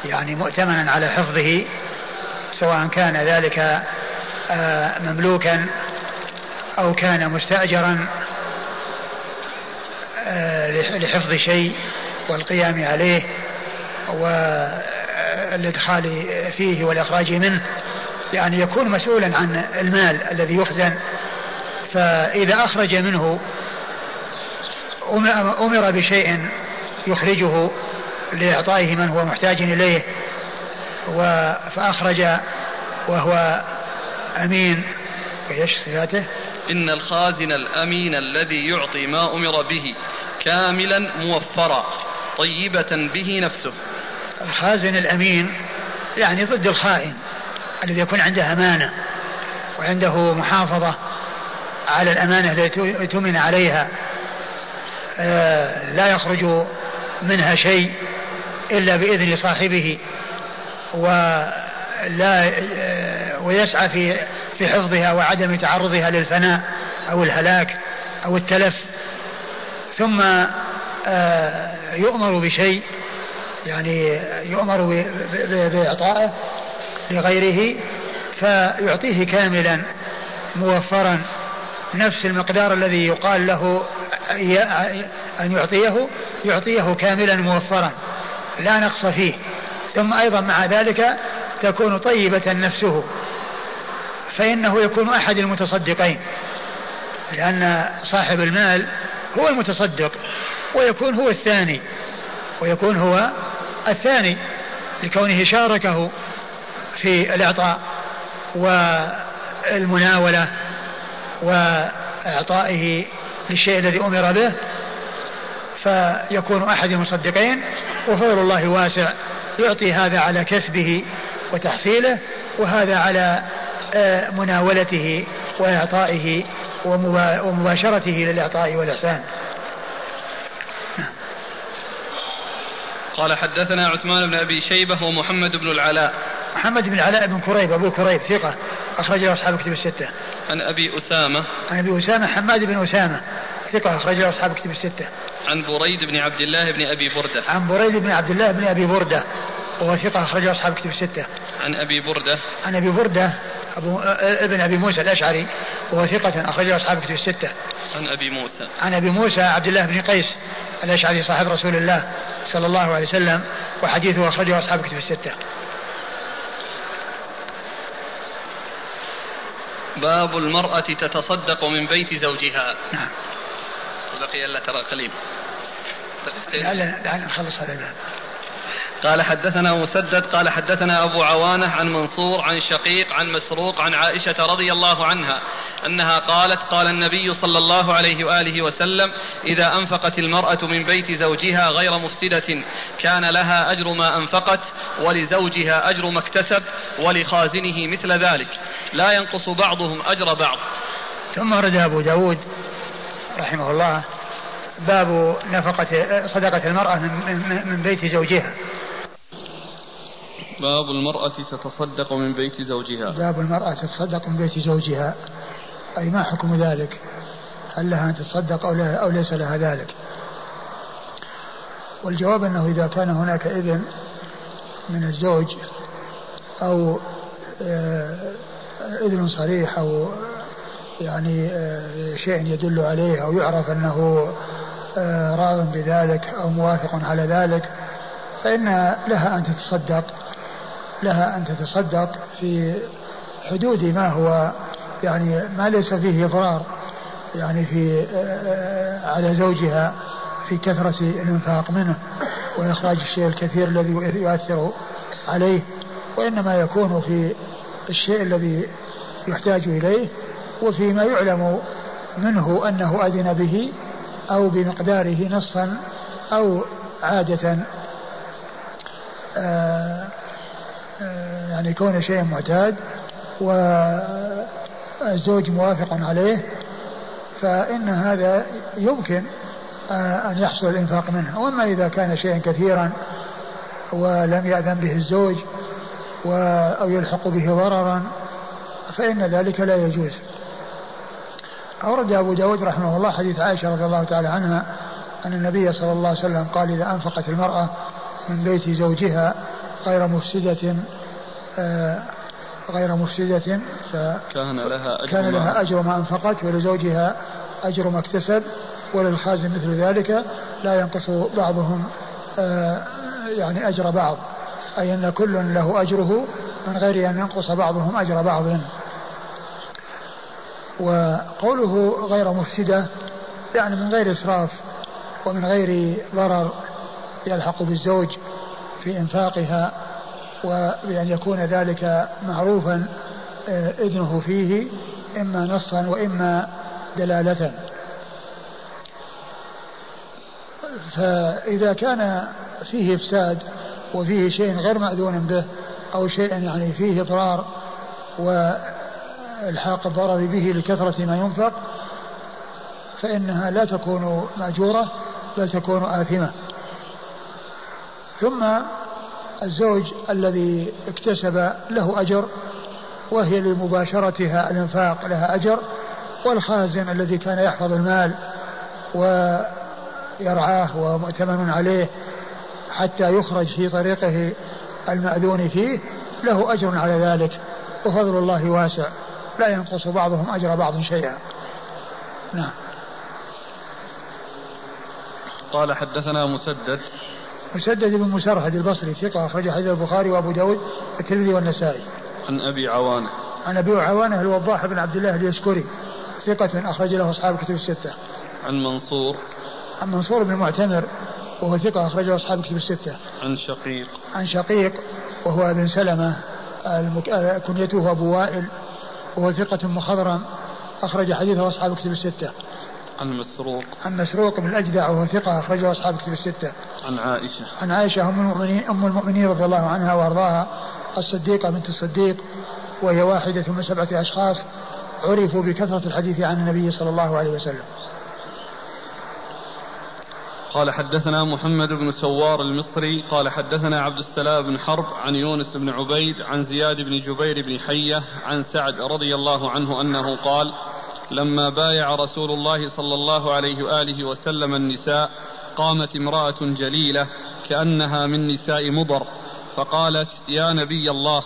يعني مؤتمنا على حفظه سواء كان ذلك آه، مملوكا أو كان مستأجرا آه، لحفظ شيء والقيام عليه والإدخال فيه والإخراج منه يعني يكون مسؤولا عن المال الذي يخزن. فإذا أخرج منه أمر بشيء يخرجه لإعطائه من هو محتاج إليه فأخرج وهو أمين إيش صفاته؟ إن الخازن الأمين الذي يعطي ما أمر به كاملا موفرا طيبة به نفسه الخازن الأمين يعني ضد الخائن الذي يكون عنده أمانة وعنده محافظة على الأمانة التي اؤتمن عليها آه، لا يخرج منها شيء إلا بإذن صاحبه ولا ويسعى في في حفظها وعدم تعرضها للفناء أو الهلاك أو التلف. ثم آه، يؤمر بشيء يعني يؤمر بإعطائه لغيره فيعطيه كاملا موفرا نفس المقدار الذي يقال له أن يعطيه يعطيه كاملا موفرا. لا نقص فيه. ثم أيضا مع ذلك تكون طيبة نفسه. فإنه يكون أحد المتصدقين. لأن صاحب المال هو المتصدق ويكون هو الثاني ويكون هو الثاني لكونه شاركه في الإعطاء والمناولة وإعطائه للشيء الذي أمر به فيكون أحد المصدقين. وفضل الله واسع يعطي هذا على كسبه وتحصيله وهذا على آه، مناولته وإعطائه ومباشرته للإعطاء والإحسان. قال حدثنا عثمان بن أبي شيبة ومحمد بن العلاء. محمد بن العلاء بن كريب أبو كريب ثقة أخرج له أصحاب كتب الستة. عن أبي أسامة. عن أبي أسامة حماد بن أسامة ثقة أخرج له أصحاب كتب الستة. عن بريد بن عبد الله بن أبي بردة. عن بريد بن عبد الله بن أبي بردة. وهو ثقة أخرج له أصحاب كتب الستة. عن أبي بردة. عن أبي بردة أبو ابن أبي موسى الأشعري. وهو ثقة أخرج له أصحاب كتب الستة. عن أبي موسى. عن أبي موسى عبد الله بن قيس الأشعري صاحب رسول الله صلى الله عليه وسلم. وحديثه أخرجه أصحاب كتب الستة. باب المرأة تتصدق من بيت زوجها. نعم. بقي إلا ترى خليل لا نخلص هذا الباب. قال حدثنا مسدد قال حدثنا أبو عوانة عن منصور عن شقيق عن مسروق عن عائشة رضي الله عنها أنها قالت قال النبي صلى الله عليه وآله وسلم إذا أنفقت المرأة من بيت زوجها غير مفسدة كان لها أجر ما أنفقت ولزوجها أجر ما اكتسب ولخازنه مثل ذلك. لا ينقص بعضهم أجر بعض. ثم ورد أبو داود رحمه الله باب نفقة صدقة المرأة من, من بيت زوجها. باب المرأة تتصدق من بيت زوجها. باب المرأة تتصدق من بيت زوجها. أي ما حكم ذلك؟ هل لها أن تتصدق أو, لا أو ليس لها ذلك؟ والجواب أنه إذا كان هناك ابن من الزوج أو آه، إذن صريح أو يعني آه، شيء يدل عليه أو يعرف أنه آه، راض بذلك أو موافق على ذلك فإن لها أن تتصدق لها أن تتصدق في حدود ما هو يعني ما ليس فيه إضرار يعني في آه، على زوجها في كثرة الإنفاق منه وإخراج الشيء الكثير الذي يؤثر عليه وإنما يكون في الشيء الذي يحتاج إليه وفيما يعلم منه أنه أذن به أو بمقداره نصا أو عادة. آه، آه، يعني كون شيء معتاد والزوج موافق عليه فإن هذا يمكن آه، أن يحصل الإنفاق منه. وأما إذا كان شيئا كثيرا ولم يأذن به الزوج أو يلحق به ضررا فإن ذلك لا يجوز. أورد أبو داود رحمه الله حديث عائشة رضي الله تعالى عنها أن النبي صلى الله عليه وسلم قال إذا أنفقت المرأة من بيت زوجها غير مفسدة آه، غير مفسدة فكان لها أجر كان لها أجر ما أنفقت ولزوجها أجر ما اكتسب وللخازن مثل ذلك. لا ينقص بعضهم آه، يعني أجر بعض أي أن كل له أجره من غير أن ينقص بعضهم أجر بعض. وقوله غير مفسدة يعني من غير إسراف ومن غير ضرر يلحق بالزوج في إنفاقها وبأن يكون ذلك معروفا آه، إذنه فيه إما نصا وإما دلالة. فإذا كان فيه إفساد وفيه شيء غير مأذون به أو شيء يعني فيه إضرار والحاق الضرر به لكثرة ما ينفق فإنها لا تكون مأجورة بل تكون آثمة. ثم الزوج الذي اكتسب له أجر وهي لمباشرتها الإنفاق لها أجر والخازن الذي كان يحفظ المال ويرعاه ومؤتمن عليه حتى يخرج في طريقه المأذون فيه له أجر على ذلك وفضل الله واسع. لا ينقص بعضهم أجر بعض شيئا. نعم. قال حدثنا مسدد. مسدد بن مسرهد البصري ثقة أخرج حديث البخاري وأبو داود والترمذي والنسائي. عن أبي عوانة. عن أبي عوانة الوضاح بن عبد الله اليشكري ثقة أخرج له أصحاب الكتب الستة. عن منصور. عن منصور بن معتمر وهو ثقة أخرجه أصحاب الكتب الستة. عن شقيق. عن شقيق وهو ابن سلمة المك... كنيته أبو وائل وهو ثقة مخضرم أخرج حديثه أصحاب الكتب الستة. عن مسروق. عن مسروق بن الأجدع وهو ثقة أخرجه أصحاب الكتب الستة. عن عائشة. عن عائشة أم المؤمنين أم المؤمنين رضي الله عنها وأرضاها الصديقة بنت الصديق وهي واحدة من سبعة أشخاص عرفوا بكثرة الحديث عن النبي صلى الله عليه وسلم. قال حدثنا محمد بن سوار المصري قال حدثنا عبد السلام بن حرب عن يونس بن عبيد عن زياد بن جبير بن حية عن سعد رضي الله عنه أنه قال لما بايع رسول الله صلى الله عليه وآله وسلم النساء قامت امرأة جليلة كأنها من نساء مضر فقالت يا نبي الله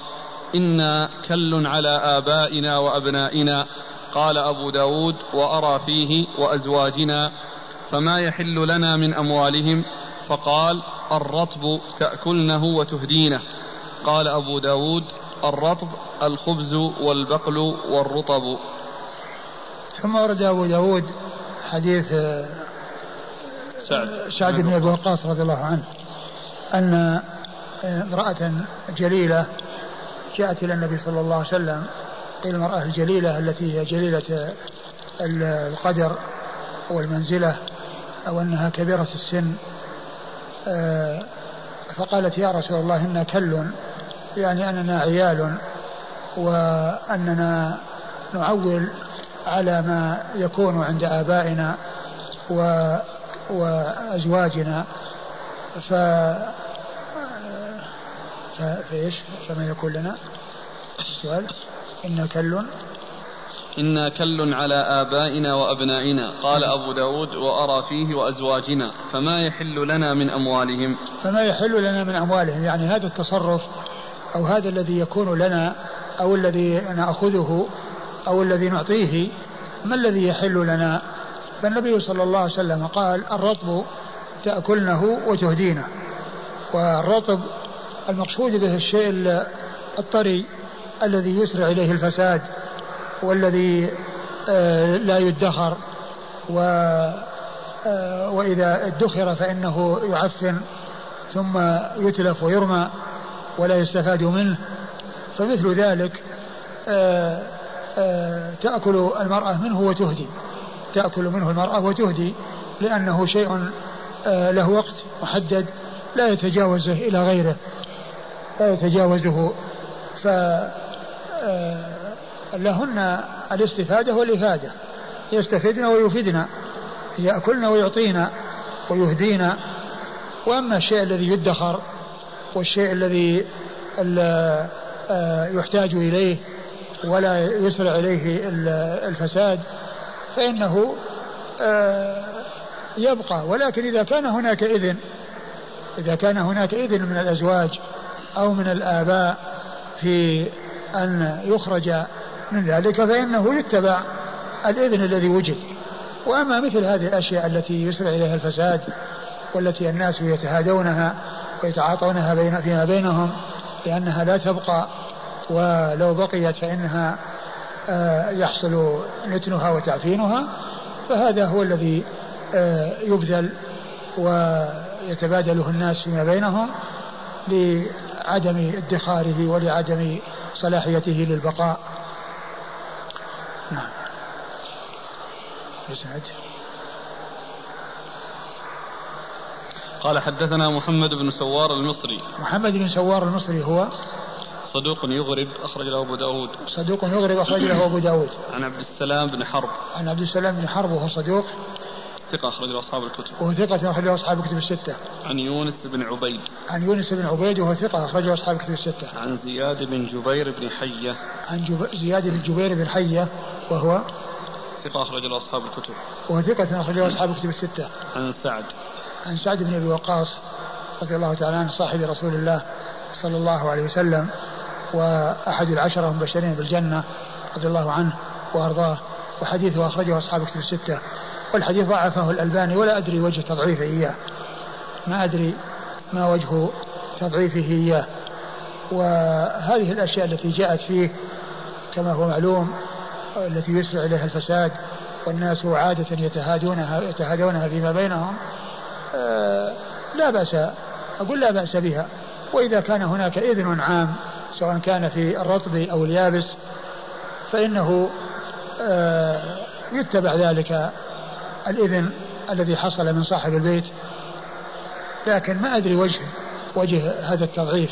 إنا كل على آبائنا وأبنائنا قال أبو داود وأرى فيه وأزواجنا فما يحل لنا من أموالهم؟ فقال الرطب تأكلنه وتهدينه. قال أبو داود الرطب الخبز والبقل والرطب. ثم ورد أبو داود حديث آه، سعد, سعد بن أبي وقاص رضي الله عنه أن آه، امرأة جليلة جاءت إلى النبي صلى الله عليه وسلم قيل المرأة الجليلة التي هي جليلة القدر والمنزلة أو أنها كبيرة السن آه، فقالت يا رسول الله إنا كل يعني أننا عيال وأننا نعول على ما يكون عند آبائنا و وأزواجنا ف فإيش؟ فما يكون لنا؟ السؤال إن كل إنا كل على آبائنا وأبنائنا. قال أبو داود وأرى فيه وأزواجنا. فما يحل لنا من أموالهم؟ فما يحل لنا من أموالهم. يعني هذا التصرف أو هذا الذي يكون لنا أو الذي نأخذه أو الذي نعطيه ما الذي يحل لنا؟ فالنبي صلى الله عليه وسلم قال الرطب تأكلنه وتهدينه. والرطب المقصود به الشيء الطري الذي يسرع إليه الفساد. والذي آه، لا يدخر و آه، وإذا ادخر فإنه يعفن ثم يتلف ويرمى ولا يستفاد منه. فمثل ذلك آه، تأكل المرأة منه وتهدي. تأكل منه المرأة وتهدي لأنه شيء له وقت محدد لا يتجاوزه إلى غيره لا يتجاوزه. ف لهن الاستفادة والإفادة. يستفدن ويفيدنا يأكلن ويعطينا ويهدينا وأما الشيء الذي يدخر والشيء الذي آه، يحتاج إليه ولا يسرع إليه الفساد فإنه آه، يبقى. ولكن إذا كان هناك إذن إذا كان هناك إذن من الأزواج أو من الآباء في أن يخرج من ذلك فإنه يتبع الإذن الذي وجد. وأما مثل هذه الأشياء التي يسرع إليها الفساد والتي الناس يتهادونها ويتعاطونها بين فيما بينهم لأنها لا تبقى ولو بقيت فإنها آه، يحصل نتنها وتعفينها فهذا هو الذي آه، يبذل ويتبادله الناس فيما بينهم لعدم ادخاره ولعدم صلاحيته للبقاء. نعم. يسعد قال حدثنا محمد بن سوار المصري. محمد بن سوار المصري هو صدوق يغرب أخرج له أبو داود. صدوق يغرب أخرج له أبو داود. عن عبد السلام بن حرب. عن عبد السلام بن حرب وهو صدوق. ثقة أخرج له أصحاب الكتب. وهو ثقة أخرج له أصحاب الكتب الستة. عن يونس بن عبيد. عن يونس بن عبيد وهو ثقة أخرج له أصحاب الكتب الستة. عن زياد بن جبير بن حية. عن جب... زياد بن جبير بن حية وهو ثقة أخرج له أصحاب الكتب. وهو ثقة أخرج له أصحاب الكتب الستة. عن سعد. عن سعد بن أبي وقاص رضي الله تعالى عنه صاحب رسول الله صلى الله عليه وسلم وأحد العشرة المبشرين بالجنة رضي الله عنه وأرضاه وحديثه أخرجه أصحاب كتب الستة. والحديث ضعفه الألباني ولا أدري وجه تضعيفه إياه. ما أدري ما وجه تضعيفه إياه. وهذه الأشياء التي جاءت فيه كما هو معلوم التي يسرع إليها الفساد والناس عادة يتهادونها يتهادونها فيما بينهم آه، لا بأس أقول لا بأس بها. وإذا كان هناك إذن عام سواء كان في الرطب أو اليابس فإنه آه، يتبع ذلك الإذن الذي حصل من صاحب البيت لكن ما أدري وجه وجه هذا التضعيف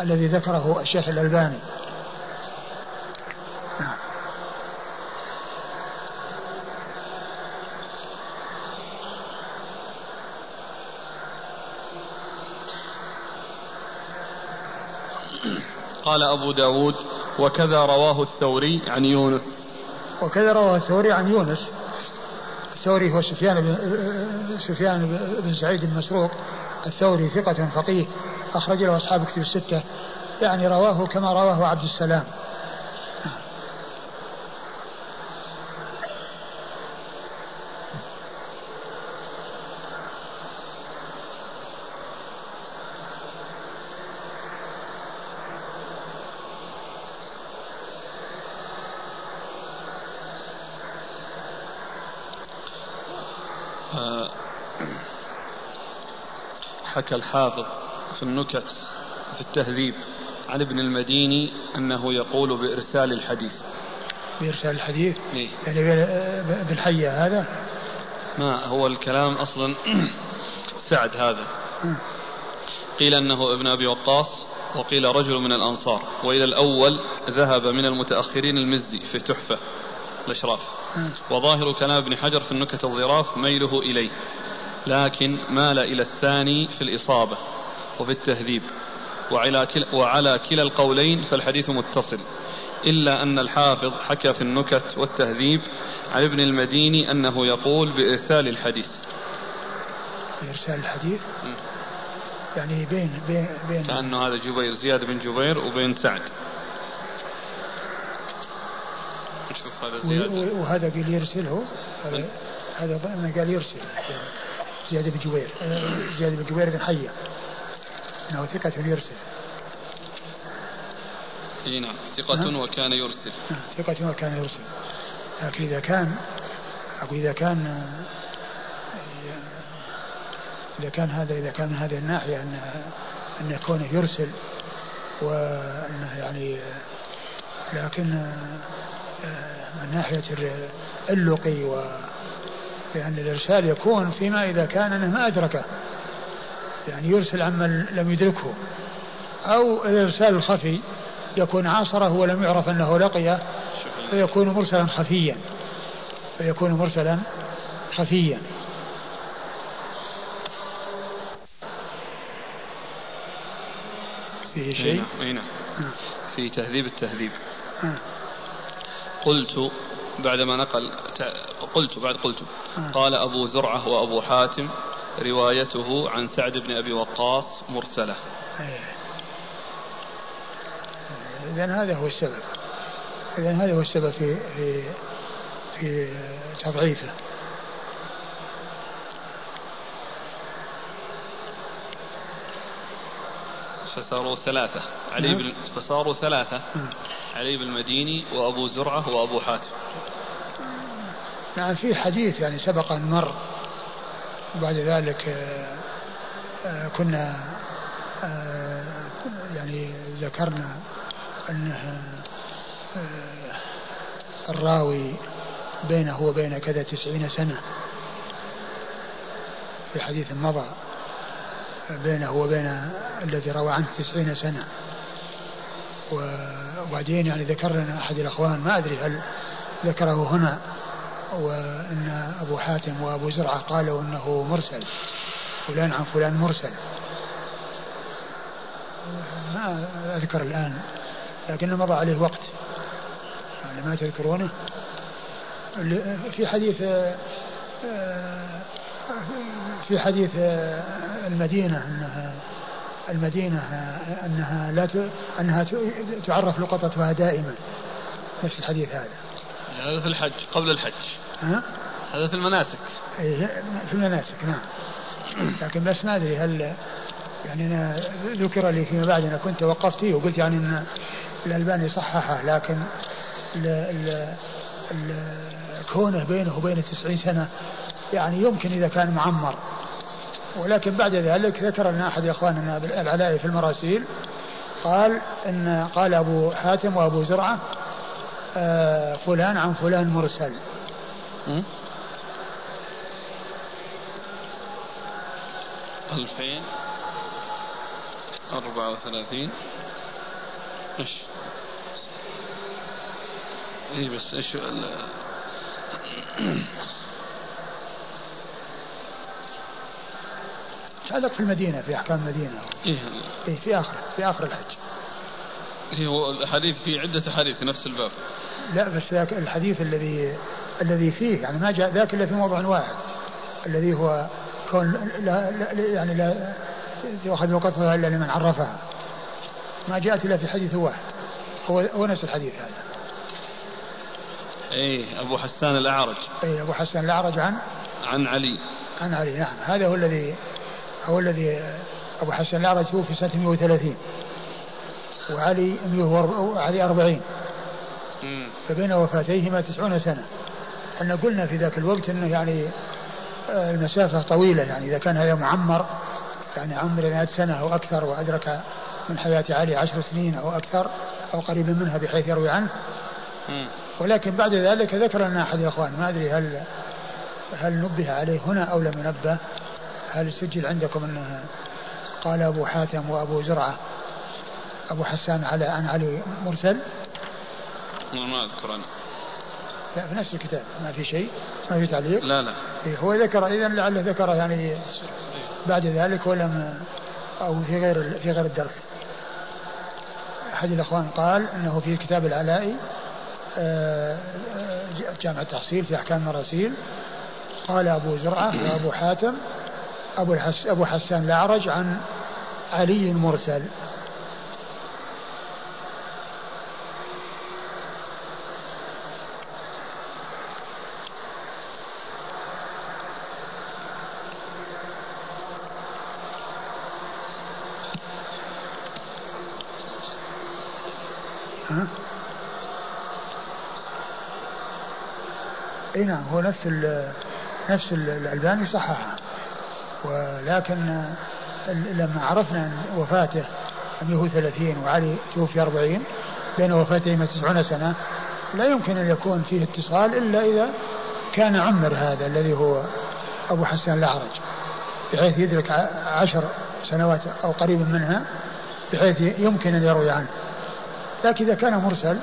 الذي ذكره الشيخ الألباني. قال أبو داود وكذا رواه الثوري عن يونس. وكذا رواه الثوري عن يونس. الثوري هو سفيان بن سفيان بن سعيد المسروق. الثوري ثقة فقيه أخرج له أصحاب كتب الستة. يعني رواه كما رواه عبد السلام. حكى الحافظ في النكت في التهذيب عن ابن المديني أنه يقول بإرسال الحديث. بإرسال الحديث؟ إيه؟ يعني بالحية هذا؟ ما هو الكلام أصلا [clears throat] سعد هذا. قيل أنه ابن أبي وقاص وقيل رجل من الأنصار وإلى الأول ذهب من المتأخرين المزي في تحفة الأشراف. وظاهر كلام ابن حجر في النكت الظراف ميله إليه. لكن مال إلى الثاني في الإصابة وفي التهذيب. وعلى كلا, وعلى كلا القولين فالحديث متصل. إلا أن الحافظ حكى في النكت والتهذيب عن ابن المديني أنه يقول بإرسال الحديث. بإرسال الحديث؟ يعني بين بين بين كأنه هذا جبير زياد بن جبير وبين سعد. نشوف هذا زياد. وهذا قال يرسله. هذا هذا قال يرسل. زياد بن جبير زياد بن جبير بن حية إنه ثقة يرسل. إي نعم ثقة نعم. وكان يرسل. نعم ثقة وكان يرسل. لكن إذا كان أقول إذا كان إذا كان هذا إذا كان من هذه الناحية أن أن كونه يرسل وأنه يعني لكن من ناحية اللقي و لأن الإرسال يكون فيما إذا كان أنه ما أدركه يعني يرسل عمن لم يدركه. أو الإرسال الخفي يكون عاصره ولم يعرف أنه لقيه فيكون مرسلا خفيا. فيكون مرسلا خفيا. فيه شيء؟ أي نعم في تهذيب التهذيب. قلت بعدما نقل قلت بعد قلت. قال أبو زرعة وأبو حاتم روايته عن سعد بن أبي وقاص مرسلة. إذا هذا هو السبب. إذا هذا هو السبب في في في تضعيفه. فصاروا ثلاثة. علي نعم. بن فصاروا ثلاثة. علي بن المديني وأبو زرعة وأبو حاتم. نعم في حديث يعني سبق أن مر. وبعد ذلك آه، آه، كنا آه، يعني ذكرنا أنه الراوي بينه وبين كذا تسعين سنة. في حديث مضى بينه وبين الذي روى عنه تسعين سنة. وبعدين يعني ذكر لنا أحد الأخوان ما أدري هل ذكره هنا وأن أبو حاتم وأبو زرعة قالوا أنه مرسل فلان عن فلان مرسل. ما أذكر الآن لكن مضى عليه وقت. يعني ما تذكرونه؟ في حديث في حديث المدينة أنها المدينة أنها لا أنها تعرف لقطتها دائما. نفس الحديث هذا. هذا في الحج قبل الحج. ها؟ هذا في المناسك. إيه في المناسك نعم. لكن بس ما أدري هل يعني أنا ذكر لي فيما بعد أنا كنت وقفت فيه وقلت يعني أن الألباني صححه لكن ال ال ال كونه بينه وبين تسعين سنة يعني يمكن إذا كان معمر. ولكن بعد ذلك ذكر لنا أحد إخواننا العلاء في المراسيل قال إن قال أبو حاتم وأبو زرعة آه فلان عن فلان مرسل. ألفين أربعة وثلاثين. إيش؟ إيه بس إيش هذاك في المدينة في أحكام المدينة. إيه, إيه في آخر في آخر الحج. هو الحديث في عدة أحاديث في نفس الباب. لا بس ذاك الحديث الذي الذي فيه يعني ما جاء ذاك إلا في موضوع واحد الذي هو كون لا, لا يعني لا يؤخذ وقتها إلا لمن عرفها. ما جاءت إلا في حديث واحد. هو هو نفس الحديث هذا. إيه أبو حسان الأعرج. إيه أبو حسان الأعرج عن؟ عن علي. عن علي نعم. هذا هو الذي هو الذي أبو حسن الأعرج توفي سنة 130 وعلي علي 40 فبين وفاتيهما تسعون سنة. إحنا قلنا في ذاك الوقت أنه يعني آه، المسافة طويلة يعني إذا كان هذا معمر يعني عمر 100 سنة أو أكثر وأدرك من حياة علي عشر سنين أو أكثر أو قريبا منها بحيث يروي عنه. ولكن بعد ذلك ذكر لنا أحد الإخوان ما أدري هل هل نبه عليه هنا أو لم ينبه. هل سجل عندكم أنه قال أبو حاتم وأبو زرعة أبو حسان على عن علي مرسل؟ ما أذكر أنا. لا في نفس الكتاب. ما في شيء؟ ما في تعليق؟ لا لا. إيه هو ذكر إذا لعله ذكر يعني بعد ذلك ولم أو في غير في غير الدرس. أحد الأخوان قال أنه في كتاب العلائي آه، جامع التحصيل في أحكام المراسيل. قال أبو زرعة وأبو حاتم أبو, الحس أبو حسان الأعرج عن علي مرسل إي نعم هو نفس نفس الألباني صححها ولكن لما عرفنا وفاته أنه ثلاثين وعلي توفي أربعين بين وفاتهما تسعون سنة لا يمكن أن يكون فيه اتصال إلا إذا كان عمر هذا الذي هو أبو حسان الأعرج. بحيث يدرك عشر سنوات أو قريب منها بحيث يمكن أن يروي عنه. لكن إذا كان مرسل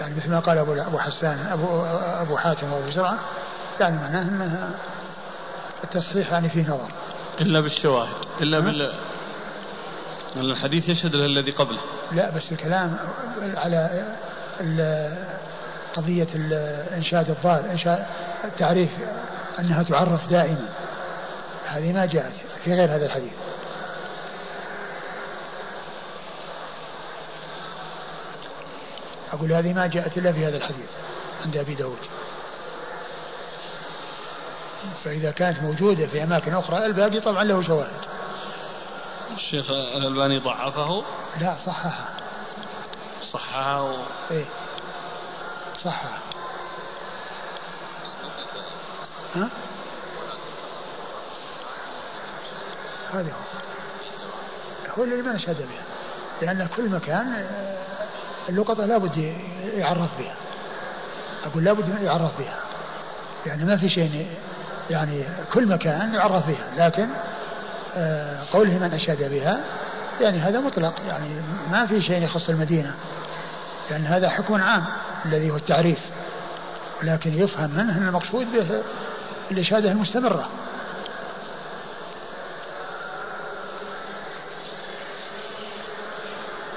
يعني مثل ما قال أبو أبو حسان أبو أبو حاتم وأبو زرعة يعني معناه أنها التصحيح يعني فيه نظر. إلا بالشواهد إلا بال الحديث يشهد له الذي قبله. لا بس الكلام على قضية إنشاد الظاهر إنشاء التعريف أنها تعرف دائما. هذه ما جاءت في غير هذا الحديث. أقول هذه ما جاءت إلا في هذا الحديث عند أبي داود. فإذا كانت موجودة في أماكن أخرى الباقي طبعا له شواهد. الشيخ الألباني ضعفه؟ لا صححه. صححه و... إيه. صححه. ها؟ هذا هو. هو اللي ما نشهد بها. لأن كل مكان آه، اللقطة لابد يعرف بها. أقول لابد يعرف بها. يعني ما في شيء يعني كل مكان يعرف بها لكن آه، قوله من أشاد بها يعني هذا مطلق. يعني ما في شيء يخص المدينة لأن هذا حكم عام الذي هو التعريف. ولكن يفهم منه أن المقصود به الإشادة المستمرة.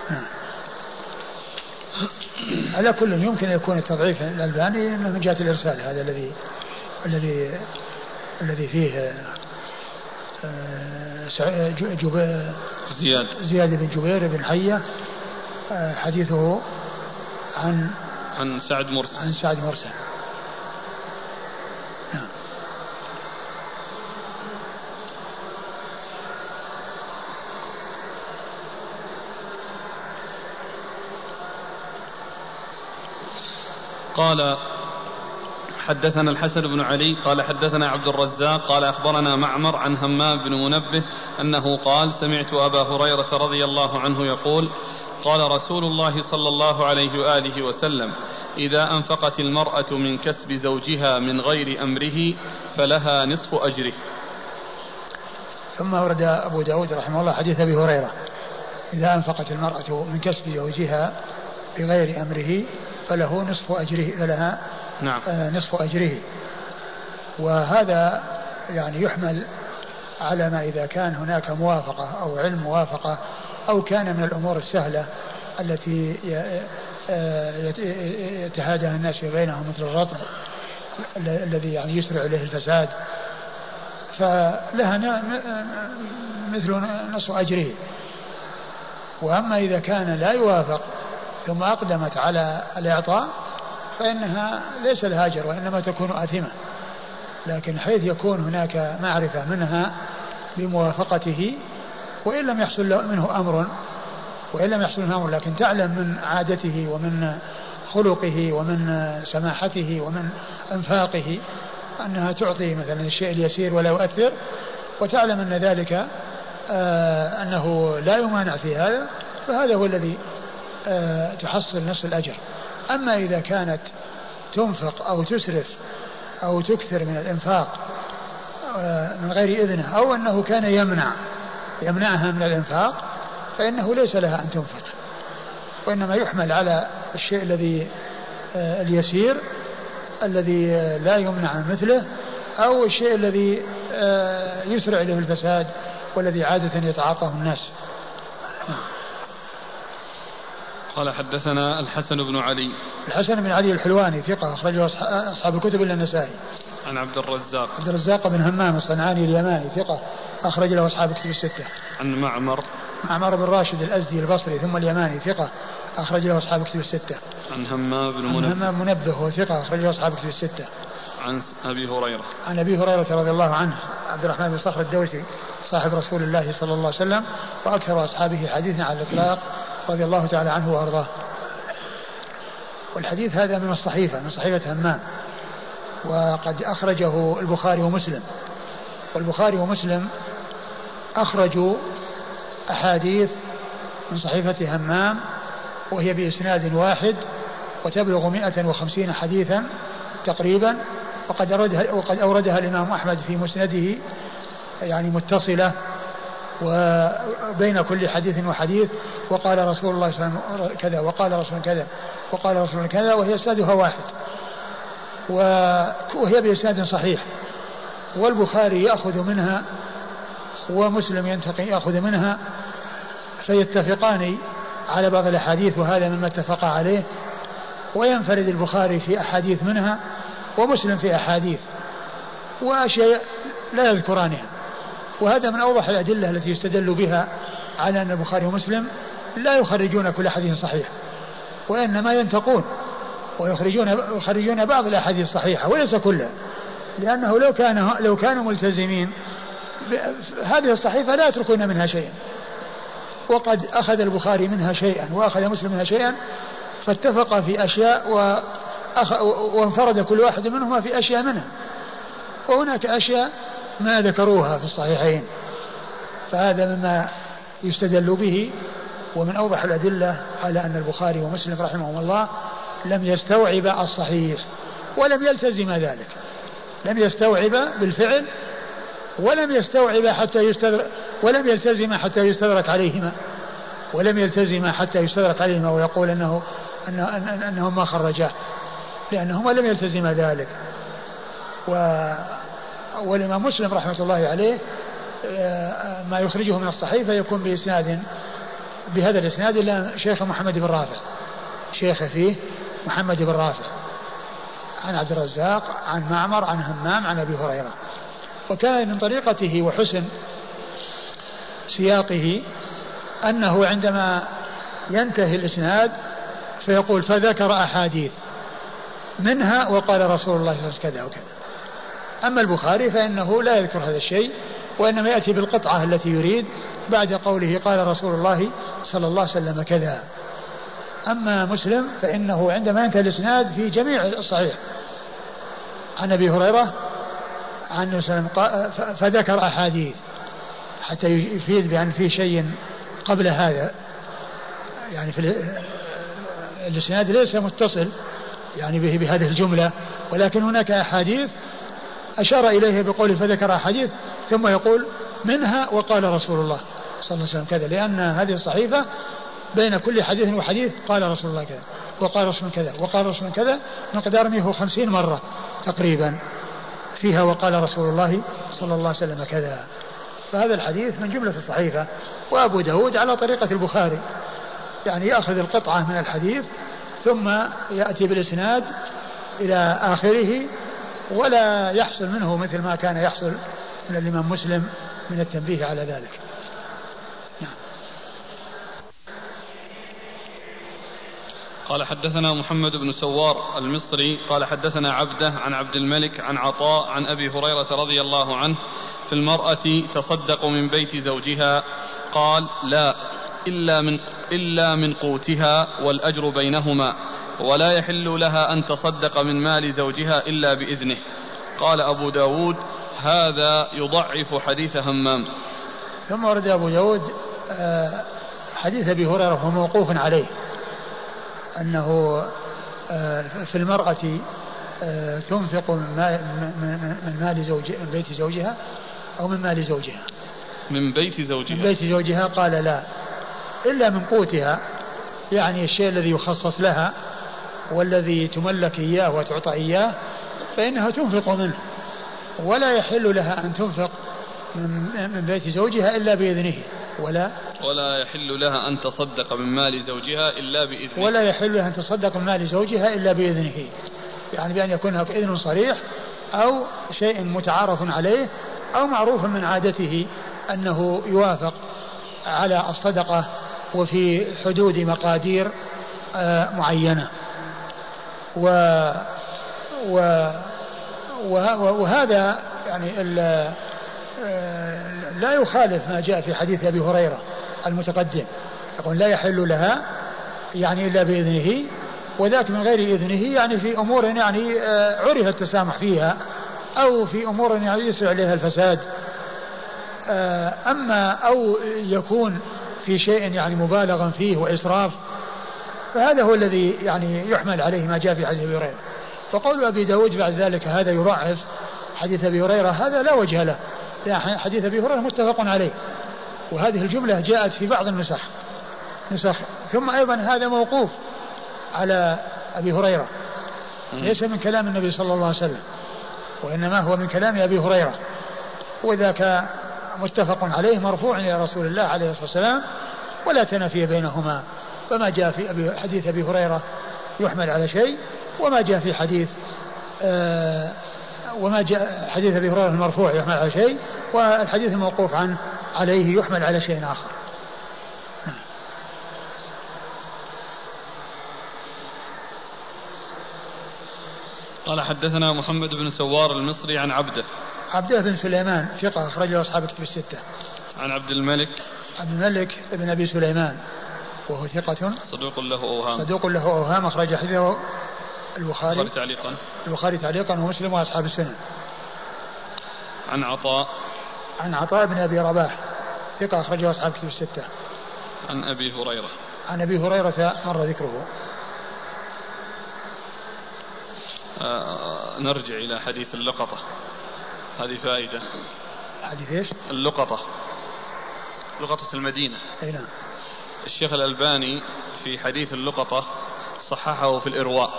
نعم. على كل يمكن أن يكون التضعيف الألباني من جهة الإرسال هذا الذي الذي الذي فيه آه، زياد. زياد بن جبير بن حية آه، حديثه عن عن سعد مرسل. عن سعد مرسل. قال حدثنا الحسن بن علي قال حدثنا عبد الرزاق قال أخبرنا معمر عن همام بن منبه أنه قال سمعت أبا هريرة رضي الله عنه يقول قال رسول الله صلى الله عليه وآله وسلم إذا أنفقت المرأة من كسب زوجها من غير أمره فلها نصف أجره. ثم ورد أبو داود رحمه الله حديث أبي هريرة إذا أنفقت المرأة من كسب زوجها بغير أمره فله نصف أجره فلها نعم. آه، نصف أجره. وهذا يعني يحمل على ما إذا كان هناك موافقة أو علم موافقة أو كان من الأمور السهلة التي آه، يتهادى الناس بينهم مثل الرطب الذي يعني يسرع إليه الفساد. فلها مثل نصف أجره. وأما إذا كان لا يوافق ثم أقدمت على الإعطاء فإنها ليس لها أجر وإنما تكون آثمة. لكن حيث يكون هناك معرفة منها بموافقته وإن لم يحصل منه أمر وإن لم يحصل منه أمر لكن تعلم من عادته ومن خلقه ومن سماحته ومن أنفاقه أنها تعطي مثلا الشيء اليسير ولا يؤثر. وتعلم أن ذلك آه أنه لا يمانع في هذا فهذا هو الذي تحصل نصف الأجر. أما إذا كانت تنفق أو تسرف أو تكثر من الإنفاق آه، من غير إذنه أو أنه كان يمنع يمنعها من الإنفاق فإنه ليس لها أن تنفق. وإنما يحمل على الشيء الذي آه، اليسير الذي لا يمنع عن مثله أو الشيء الذي آه، يسرع إليه الفساد والذي عادة يتعاطاه الناس. قال حدثنا الحسن بن علي. الحسن بن علي الحلواني ثقة أخرجه أصحاب الكتب إلا النسائي. عن عبد الرزاق. عبد الرزاق بن همام الصنعاني اليماني ثقة أخرج له أصحاب الكتب الستة. عن معمر. معمر بن راشد الأزدي البصري ثم اليماني ثقة أخرج له أصحاب الكتب الستة. عن همام بن منبه. عن همام منبه هو ثقة أخرج له أصحاب الكتب الستة. عن أبي هريرة. عن أبي هريرة رضي الله عنه عبد الرحمن بن صخر الدوسي صاحب رسول الله صلى الله عليه وسلم وأكثر أصحابه حديثا على الإطلاق. رضي الله تعالى عنه وأرضاه. والحديث هذا من الصحيفة من صحيفة همام. وقد أخرجه البخاري ومسلم. والبخاري ومسلم أخرجوا أحاديث من صحيفة همام وهي بإسناد واحد وتبلغ 150 حديثا تقريبا. وقد أوردها, وقد أوردها الإمام أحمد في مسنده يعني متصلة وبين كل حديث وحديث وقال رسول الله صلى الله عليه وسلم كذا وقال رسول كذا وقال رسول كذا وهي اسنادها واحد. وهي بإسناد صحيح. والبخاري يأخذ منها ومسلم ينتقي يأخذ منها فيتفقان على بعض الأحاديث وهذا مما اتفق عليه. وينفرد البخاري في أحاديث منها ومسلم في أحاديث وأشياء لا يذكرانها. وهذا من أوضح الأدلة التي يستدل بها على أن البخاري ومسلم لا يخرجون كل حديث صحيح وإنما ينتقون ويخرجون يخرجون بعض الأحاديث الصحيحة وليس كلها لأنه لو كان لو كانوا ملتزمين هذه الصحيفة لا يتركون منها شيئا وقد أخذ البخاري منها شيئا وأخذ مسلم منها شيئا فاتفق في أشياء وأخ... وانفرد كل واحد منهما في أشياء منها وهناك أشياء ما ذكروها في الصحيحين فهذا مما يستدل به ومن أوضح الأدلة على أن البخاري ومسلم رحمهم الله لم يستوعب الصحيح ولم يلتزم ذلك لم يستوعب بالفعل ولم يستوعب حتى يستدرك ولم يلتزم حتى يستدرك عليهما ولم يلتزم حتى يستدرك عليهما ويقول انه أنه انهم ما خرجاه لأنهما لم يلتزم ذلك و والإمام مسلم رحمة الله عليه آه، ما يخرجه من الصحيفه يكون بإسناد بهذا الإسناد إلى شيخ محمد بن رافع. شيخ فيه محمد بن رافع. عن عبد الرزاق عن معمر عن همام عن أبي هريرة. وكان من طريقته وحسن سياقه أنه عندما ينتهي الإسناد فيقول فذكر أحاديث منها وقال رسول الله صلى الله عليه وسلم كذا وكذا. أما البخاري فإنه لا يذكر هذا الشيء وإنما يأتي بالقطعة التي يريد. بعد قوله قال رسول الله صلى الله عليه وسلم كذا. أما مسلم فإنه عندما ينتهي الإسناد في جميع الصحيح. عن أبي هريرة عن وسلم فذكر أحاديث حتى يفيد بأن في شيء قبل هذا. يعني في الإسناد ليس متصل يعني به بهذه الجملة ولكن هناك أحاديث أشار إليه بقوله فذكر أحاديث ثم يقول منها وقال رسول الله صلى الله عليه وسلم كذا لأن هذه الصحيفة بين كل حديث وحديث قال رسول الله كذا وقال رسول كذا وقال رسول كذا مقدار 150 مرة تقريبا فيها وقال رسول الله صلى الله عليه وسلم كذا. فهذا الحديث من جملة الصحيفة وأبو داود على طريقة البخاري يعني يأخذ القطعة من الحديث ثم يأتي بالإسناد إلى آخره ولا يحصل منه مثل ما كان يحصل من الإمام مسلم من التنبيه على ذلك. قال حدثنا محمد بن سوار المصري قال حدثنا عبده عن عبد الملك عن عطاء عن أبي هريرة رضي الله عنه في المرأة تصدق من بيت زوجها قال لا إلا من إلا من قوتها والأجر بينهما. ولا يحل لها أن تصدق من مال زوجها إلا بإذنه. قال أبو داود هذا يضعف حديث همام. ثم ورد أبو داود آه، حديث أبي هريرة وهو موقوف عليه أنه آه، في المرأة آه، تنفق من مال, من مال زوج من بيت زوجها أو من مال زوجها. من بيت زوجها. من بيت زوجها قال لا إلا من قوتها يعني الشيء الذي يخصص لها والذي تملك إياه وتعطى إياه فإنها تنفق منه ولا يحل لها أن تنفق من بيت زوجها إلا بإذنه ولا ولا يحل لها أن تصدق من مال زوجها إلا بإذنه. ولا يحل لها أن تصدق من مال زوجها إلا بإذنه يعني بأن يكون هناك إذن صريح أو شيء متعارف عليه أو معروف من عادته أنه يوافق على الصدقة وفي حدود مقادير آه، معينة. و و وهذا يعني لا يخالف ما جاء في حديث أبي هريرة المتقدم. يقول لا يحل لها يعني إلا بإذنه وذاك من غير إذنه يعني في أمور يعني آه، عرف التسامح فيها أو في أمور يعني يسرع عليها الفساد. آه، أما أو يكون في شيء يعني مبالغا فيه وإسراف فهذا هو الذي يعني يحمل عليه ما جاء في حديث أبي هريرة. فقول أبي داود بعد ذلك هذا يضعف حديث أبي هريرة هذا لا وجه له. حديث أبي هريرة متفق عليه. وهذه الجملة جاءت في بعض النسخ. نسخ. ثم أيضا هذا موقوف على أبي هريرة. ليس من كلام النبي صلى الله عليه وسلم وإنما هو من كلام أبي هريرة. وذاك متفق عليه مرفوع إلى رسول الله عليه الصلاة والسلام ولا تنافي بينهما. فما جاء في أبي حديث أبي هريرة يحمل على شيء وما جاء في حديث آه وما جاء حديث أبي هريرة المرفوع يحمل على شيء والحديث الموقوف عنه عليه يحمل على شيء آخر. قال حدثنا محمد بن سوار المصري عن عبده. عبده بن سليمان ثقة أخرجه أصحاب كتب الستة. عن عبد الملك. عبد الملك بن أبي سليمان. وهو ثقة. صدوق له أوهام. صدوق له أوهام أخرج حديثه البخاري. البخاري تعليقا. البخاري تعليقا ومسلم وأصحاب السنن عن عطاء. عن عطاء بن أبي رباح. ثقة أخرجه أصحاب كتب الستة. عن أبي هريرة. عن أبي هريرة مر ذكره. آه نرجع إلى حديث اللقطة. هذه فائدة. حديث إيش؟ اللقطة. لقطة المدينة. أي نعم. الشيخ الألباني في حديث اللقطة صححه في الإرواء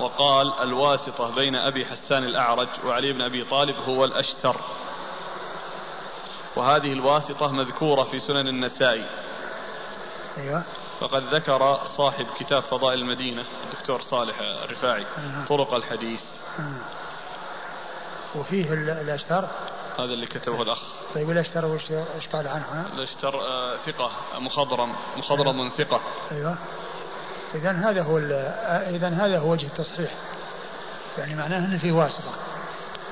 وقال الواسطة بين أبي حسان الأعرج وعلي بن أبي طالب هو الأشتر. وهذه الواسطة مذكورة في سنن النسائي أيوه. فقد ذكر صاحب كتاب فضائل المدينة الدكتور صالح الرفاعي. طرق الحديث. وفيه ال- الأشتر؟ هذا اللي كتبه الأخ. طيب الاشتر وش قال عنه؟ هنا؟ الاشتر آه، ثقة مخضرم مخضرم ثقة. أيوه. اذا هذا هو اذا هذا هو وجه التصحيح. يعني معناه إنه في واسطة.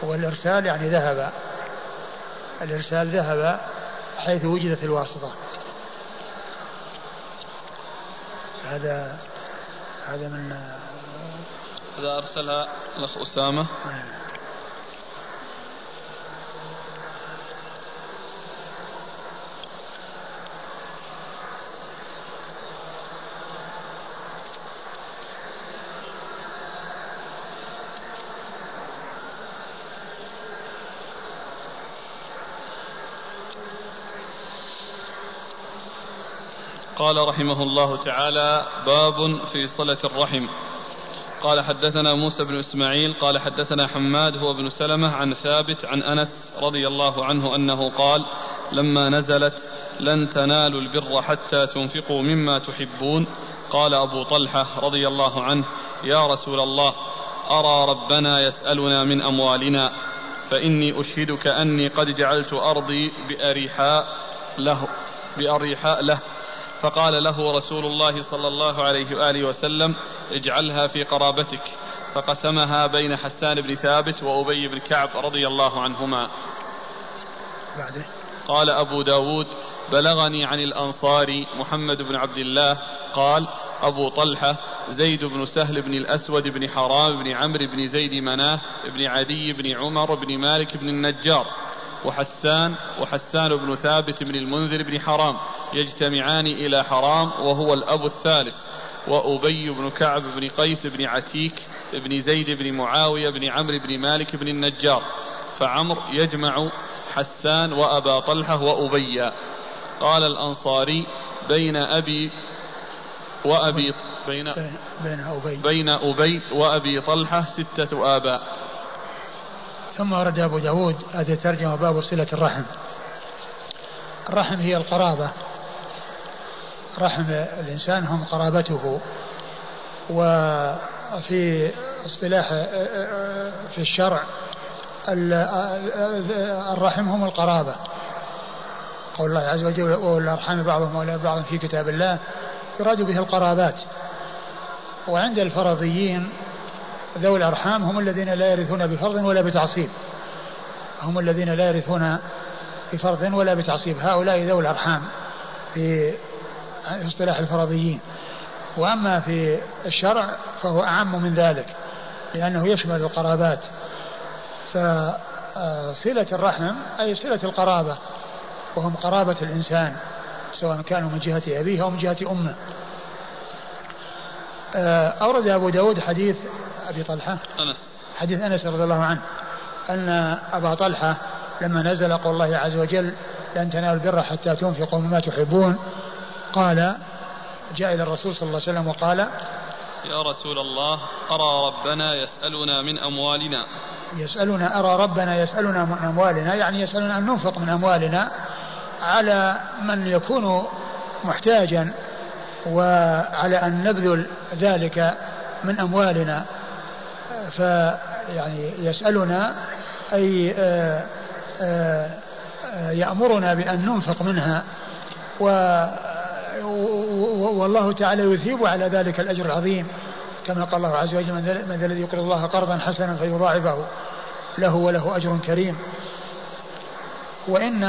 والارسال يعني ذهب. الإرسال ذهب حيث وجدت الواسطة. هذا هذا من هذا أرسلها الأخ أسامة. قال رحمه الله تعالى باب في صلة الرحم. قال حدثنا موسى بن إسماعيل قال حدثنا حماد هو بن سلمة عن ثابت عن أنس رضي الله عنه أنه قال لما نزلت لن تنالوا البر حتى تنفقوا مما تحبون. قال أبو طلحة رضي الله عنه يا رسول الله أرى ربنا يسألنا من أموالنا فإني أشهدك أني قد جعلت أرضي بأريحاء له بأريحاء له. فقال له رسول الله صلى الله عليه وآله وسلم اجعلها في قرابتك. فقسمها بين حسان بن ثابت وأبي بن كعب رضي الله عنهما. بعده. قال أبو داود بلغني عن الأنصار محمد بن عبد الله قال أبو طلحة زيد بن سهل بن الأسود بن حرام بن عمرو بن زيد مناه بن عدي بن عمر بن مالك بن النجار. وحسان وحسان بن ثابت بن المنذر بن حرام يجتمعان إلى حرام وهو الأب الثالث وأبي بن كعب بن قيس بن عتيك بن زيد بن معاوية بن عمرو بن مالك بن النجار فعمر يجمع حسان وأبا طلحة وأبي قال الأنصاري بين أبي وأبي بين بين أبي. بين أبي وأبي طلحة ستة آباء. ثم ورد أبو داود هذه الترجمة باب صلة الرحم. الرحم هي القرابة. رحم الإنسان هم قرابته. وفي اصطلاح في الشرع الرحم هم القرابة. قول الله عز وجل والأرحام بعضهم أولى بعض في كتاب الله يراد به القرابات. وعند الفرضيين ذوي الأرحام هم الذين لا يرثون بفرض ولا بتعصيب. هم الذين لا يرثون بفرض ولا بتعصيب. هؤلاء ذوي الأرحام في اصطلاح الفرضيين. وأما في الشرع فهو أعم من ذلك لأنه يشمل القرابات. فصلة الرحم أي صلة القرابة وهم قرابة الإنسان سواء كانوا من جهة أبيه أو من جهة أمه. أورد أبو داود حديث أبي طلحة. أنس. حديث أنس رضي الله عنه أن أبا طلحة لما نزل قول الله عز وجل لن تنالوا البر حتى تنفقوا مما تحبون قال جاء إلى الرسول صلى الله عليه وسلم وقال يا رسول الله أرى ربنا يسألنا من أموالنا. يسألنا أرى ربنا يسألنا من أموالنا يعني يسألنا أن ننفق من أموالنا على من يكون محتاجا وعلى أن نبذل ذلك من أموالنا فيعني يسألنا أي آآ آآ يأمرنا بأن ننفق منها و والله تعالى يثيب على ذلك الأجر العظيم كما قال الله عز وجل من الذي يقرض الله قرضا حسنا فيضاعفه له وله أجر كريم. وإن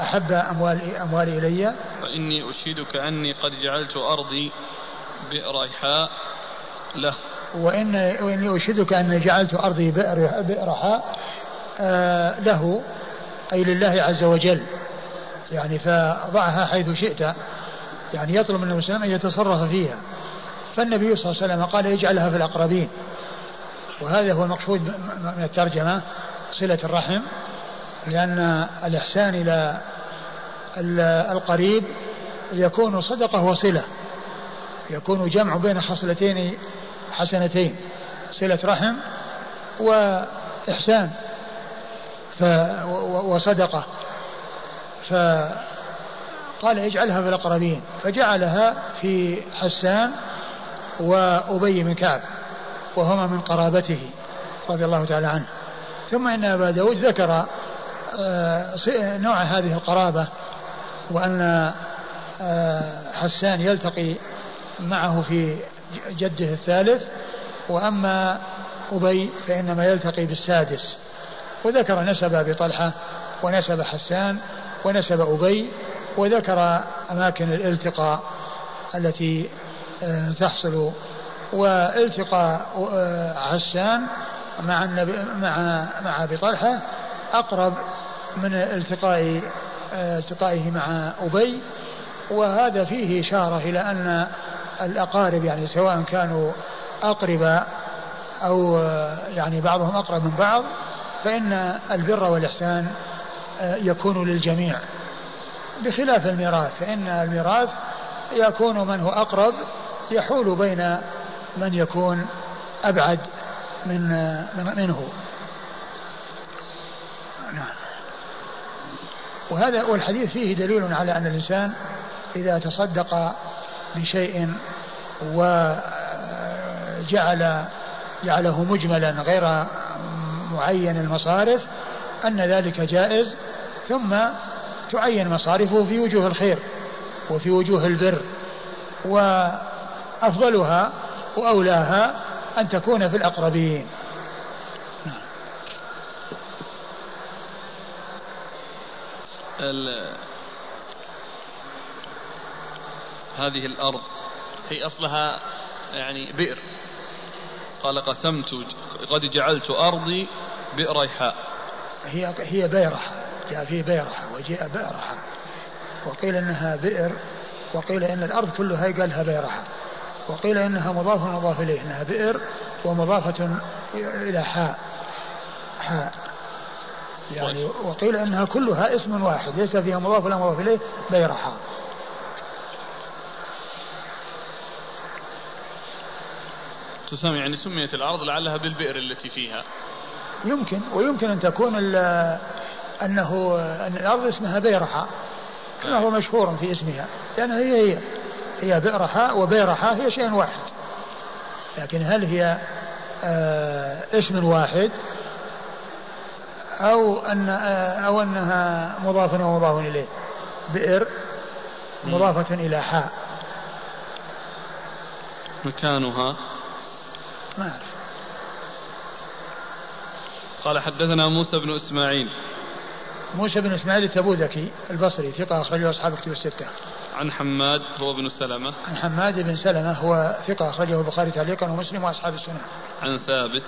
أحب أموالي, أموالي إلي. فإني أشهدك أني قد جعلت أرضي بئر حاء له. وإن وإني أشهدك أني جعلت أرضي بئر, بئر حاء آه له أي لله عز وجل. يعني فضعها حيث شئت. يعني يطلب من المسلم أن يتصرف فيها. فالنبي صلى الله عليه وسلم قال يجعلها في الأقربين. وهذا هو المقصود من الترجمة صلة الرحم. لأن الإحسان إلى القريب يكون صدقة وصلة. يكون جمع بين خصلتين حسنتين صلة رحم وإحسان ف وصدقة. فقال اجعلها في الأقربين. فجعلها في حسان وأبي بن كعب وهما من قرابته رضي الله تعالى عنه. ثم إن أبا داود ذكر نوع هذه القرابة وأن آه، حسان يلتقي معه في جده الثالث وأما أبي فإنما يلتقي بالسادس. وذكر نسب أبي طلحة ونسب حسان ونسب أبي وذكر أماكن الالتقاء التي آه، تحصل. والتقاء حسان مع النبي مع مع أبي طلحة أقرب من التقاء التقائه مع أبي وهذا فيه إشارة إلى أن الأقارب يعني سواء كانوا اقرباء أو يعني بعضهم أقرب من بعض فإن البر والإحسان يكون للجميع. بخلاف الميراث فإن الميراث يكون من هو أقرب يحول بين من يكون أبعد من منه. وهذا والحديث فيه دليل على أن الإنسان إذا تصدق بشيء وجعل جعله مجملا غير معين المصارف أن ذلك جائز ثم تعين مصارفه في وجوه الخير وفي وجوه البر وأفضلها وأولاها أن تكون في الأقربين. هذه الأرض. هي أصلها يعني بئر. قال قسمت قد جعلت أرضي بئريحاء هي هي بيرحة جاء فيه بيرحة وجاء بئرحة وقيل إنها بئر وقيل إن الأرض كلها قالها بيرحة وقيل إنها مضاف ومضاف إليه إنها بئر ومضافة إلى حاء حاء. يعني وقيل أنها كلها اسم واحد ليس فيها مضاف ولا مضاف إليه بيرحاء تسمى يعني سميت الأرض لعلها بالبئر التي فيها. يمكن ويمكن أن تكون أنه أن الأرض اسمها بيرحاء كما هو مشهور في اسمها لانها هي هي هي بئرحاء وبيرحاء هي شيء واحد. لكن هل هي آه اسم واحد؟ أو أن أو أنها مضاف ومضاف إليه. بئر مضافة إلى حاء. مكانها. ما أعرف. قال حدثنا موسى بن إسماعيل. موسى بن إسماعيل التبوذكي البصري ثقة أخرجه أصحاب كتب الستة. عن حماد هو بن سلمة. عن حماد بن سلمة هو ثقة أخرجه البخاري تعليقا ومسلم وأصحاب السنة. عن ثابت.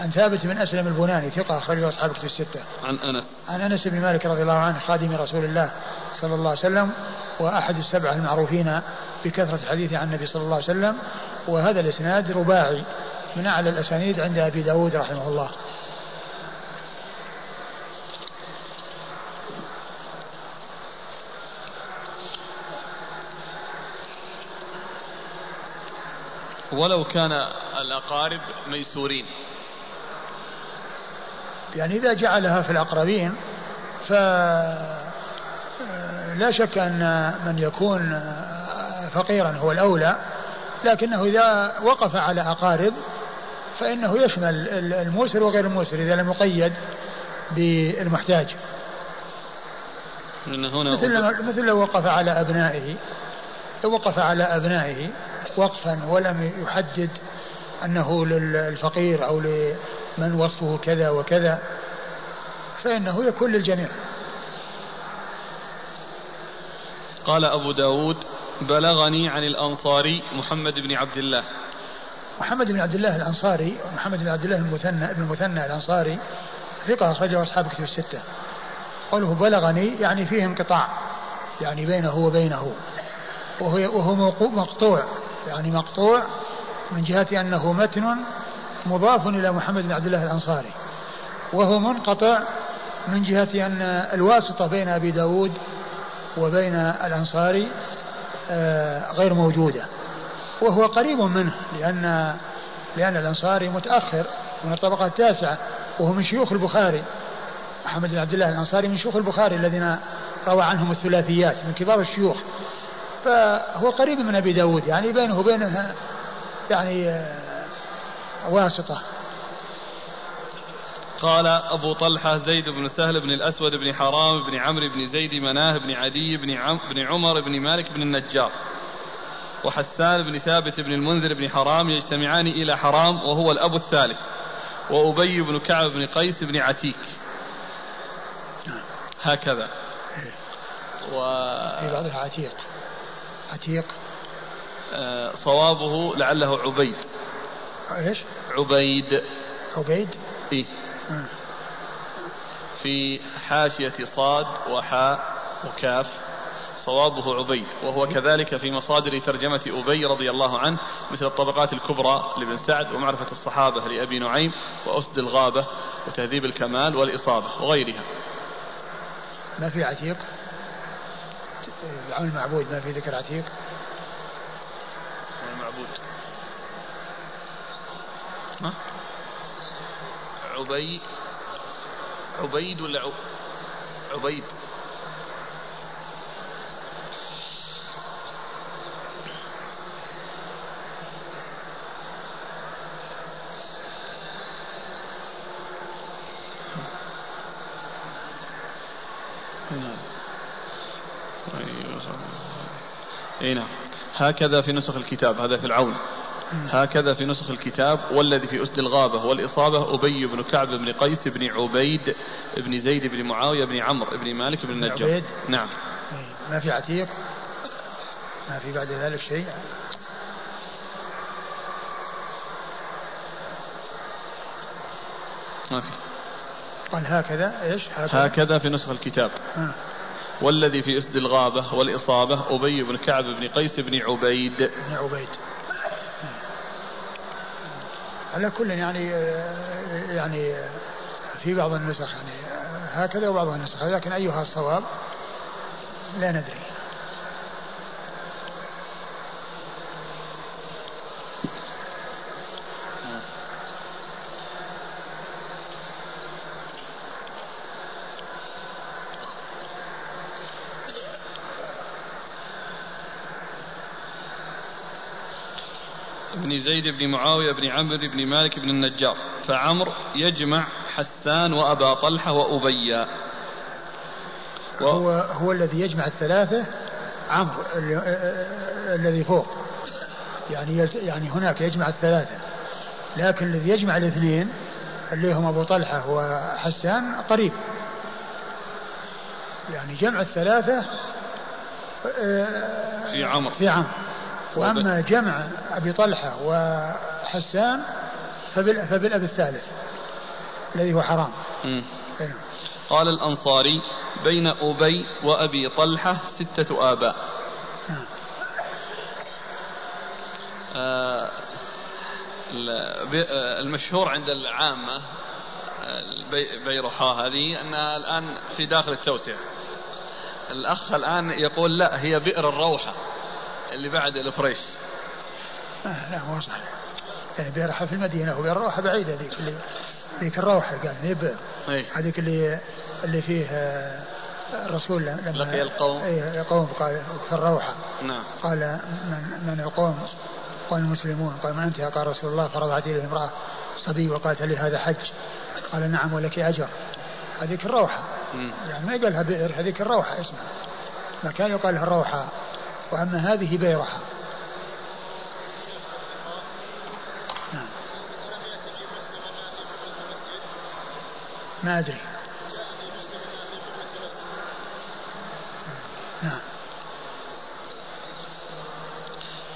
عن ثابت بن أسلم البناني ثقة أخرجه أصحاب كتب الستة. عن أنس. عن أنس بن مالك رضي الله عنه خادم رسول الله صلى الله عليه وسلم وأحد السبعة المعروفين بكثرة الحديث عن النبي صلى الله عليه وسلم. وهذا الإسناد رباعي من أعلى الأسانيد عند أبي داود رحمه الله. ولو كان الأقارب ميسورين. يعني إذا جعلها في الأقربين ف لا شك أن من يكون فقيرا هو الأولى لكنه إذا وقف على أقارب فإنه يشمل الموسر وغير الموسر إذا لم يقيد بالمحتاج. هنا مثل, مثل لو وقف على أبنائه لو وقف على أبنائه وقفا ولم يحدد أنه للفقير أو لمن وصفه كذا وكذا فإنه يكون للجميع. قال أبو داود بلغني عن الأنصاري محمد بن عبد الله. محمد بن عبد الله الأنصاري محمد بن عبد الله المثنى ابن المثنى الأنصاري ثقة أخرجه أصحاب كتب الستة. قوله بلغني يعني فيه انقطاع يعني بينه وبينه وهو وهو مقطوع يعني مقطوع من جهة أنه متن مضاف إلى محمد بن عبد الله الأنصاري وهو منقطع من جهة أن الواسطة بين أبي داود وبين الأنصاري آه، غير موجودة وهو قريب منه لأن لأن الأنصاري متأخر من الطبقة التاسعة وهو من شيوخ البخاري. محمد بن عبد الله الأنصاري من شيوخ البخاري الذين روى عنهم الثلاثيات من كبار الشيوخ. فهو قريب من أبي داود يعني بينه وبينه يعني آه، واسطة. قال أبو طلحة زيد بن سهل بن الأسود بن حرام بن عمرو بن زيد مناه بن عدي بن, عم بن عمر بن مالك بن النجار. وحسان بن ثابت بن المنذر بن حرام يجتمعان إلى حرام وهو الأب الثالث. وأبي بن كعب بن قيس بن عتيك. هكذا. و... في بعضها عتيق. عتيق. آه صوابه لعله عبيد. إيش؟ عبيد عبيد؟ إيه؟ في حاشية صاد وحاء وكاف صوابه عبيد وهو كذلك في مصادر ترجمة أبي رضي الله عنه مثل الطبقات الكبرى لابن سعد ومعرفة الصحابة لأبي نعيم وأسد الغابة وتهذيب الكمال والإصابة وغيرها ما في عتيق عون المعبود ما في ذكر عتيق المعبود ها؟ عبي عبيد ولا عبيد. أي نعم. هكذا في نسخ الكتاب هذا في العون. هكذا في نسخ الكتاب والذي في أسد الغابة والإصابة أبي بن كعب بن قيس بن عبيد بن زيد بن معاوية بن عمرو بن مالك بن النجار. نعم. ما في عتيق ما في بعد ذلك شيء. ما في. قال هكذا إيش؟ هكذا, هكذا في نسخ الكتاب. آه. والذي في أسد الغابة والإصابة أبي بن كعب بن قيس بن عبيد. بن عبيد. على كل يعني يعني في بعض النسخ يعني هكذا وبعضها النسخ لكن أيها الصواب لا ندري بن زيد بن معاوية بن عمرو بن مالك بن النجار فعمر يجمع حسان وأبا طلحة وأبيا. و... هو هو الذي يجمع الثلاثة عمرو الذي فوق. يعني يعني هناك يجمع الثلاثة. لكن الذي يجمع الاثنين اللي هم أبو طلحة وحسان قريب. يعني جمع الثلاثة في عمرو في عمرو وأما جمع أبي طلحة وحسان فبالأب الثالث الذي هو حرام. إيه. قال الأنصاري بين أبي وأبي طلحة ستة آباء. آه. المشهور عند العامة بيرحاء هذه أنها الآن في داخل التوسعة. الأخ الآن يقول لا هي بئر الروحة. اللي بعد الفريش. آه لا مو صحيح يعني بئر في المدينة وبئر الروحة بعيدة ذيك اللي ذيك الروحة قال هي بئر هذيك اللي اللي فيه آه، الرسول لما لقي القوم. إي القوم قال في الروحة. نعم. قال من, من القوم؟ قال المسلمون. قال من أنت قال رسول الله. فرضعت إليه امرأة صبي وقالت لي هذا حج؟ قال نعم ولك أجر. هذيك الروحة. مم. يعني ما يقالها بئر هذيك الروحة اسمها. ما كان يقال لها الروحة وأما هذه بيرحة نعم. ما أدري. نعم.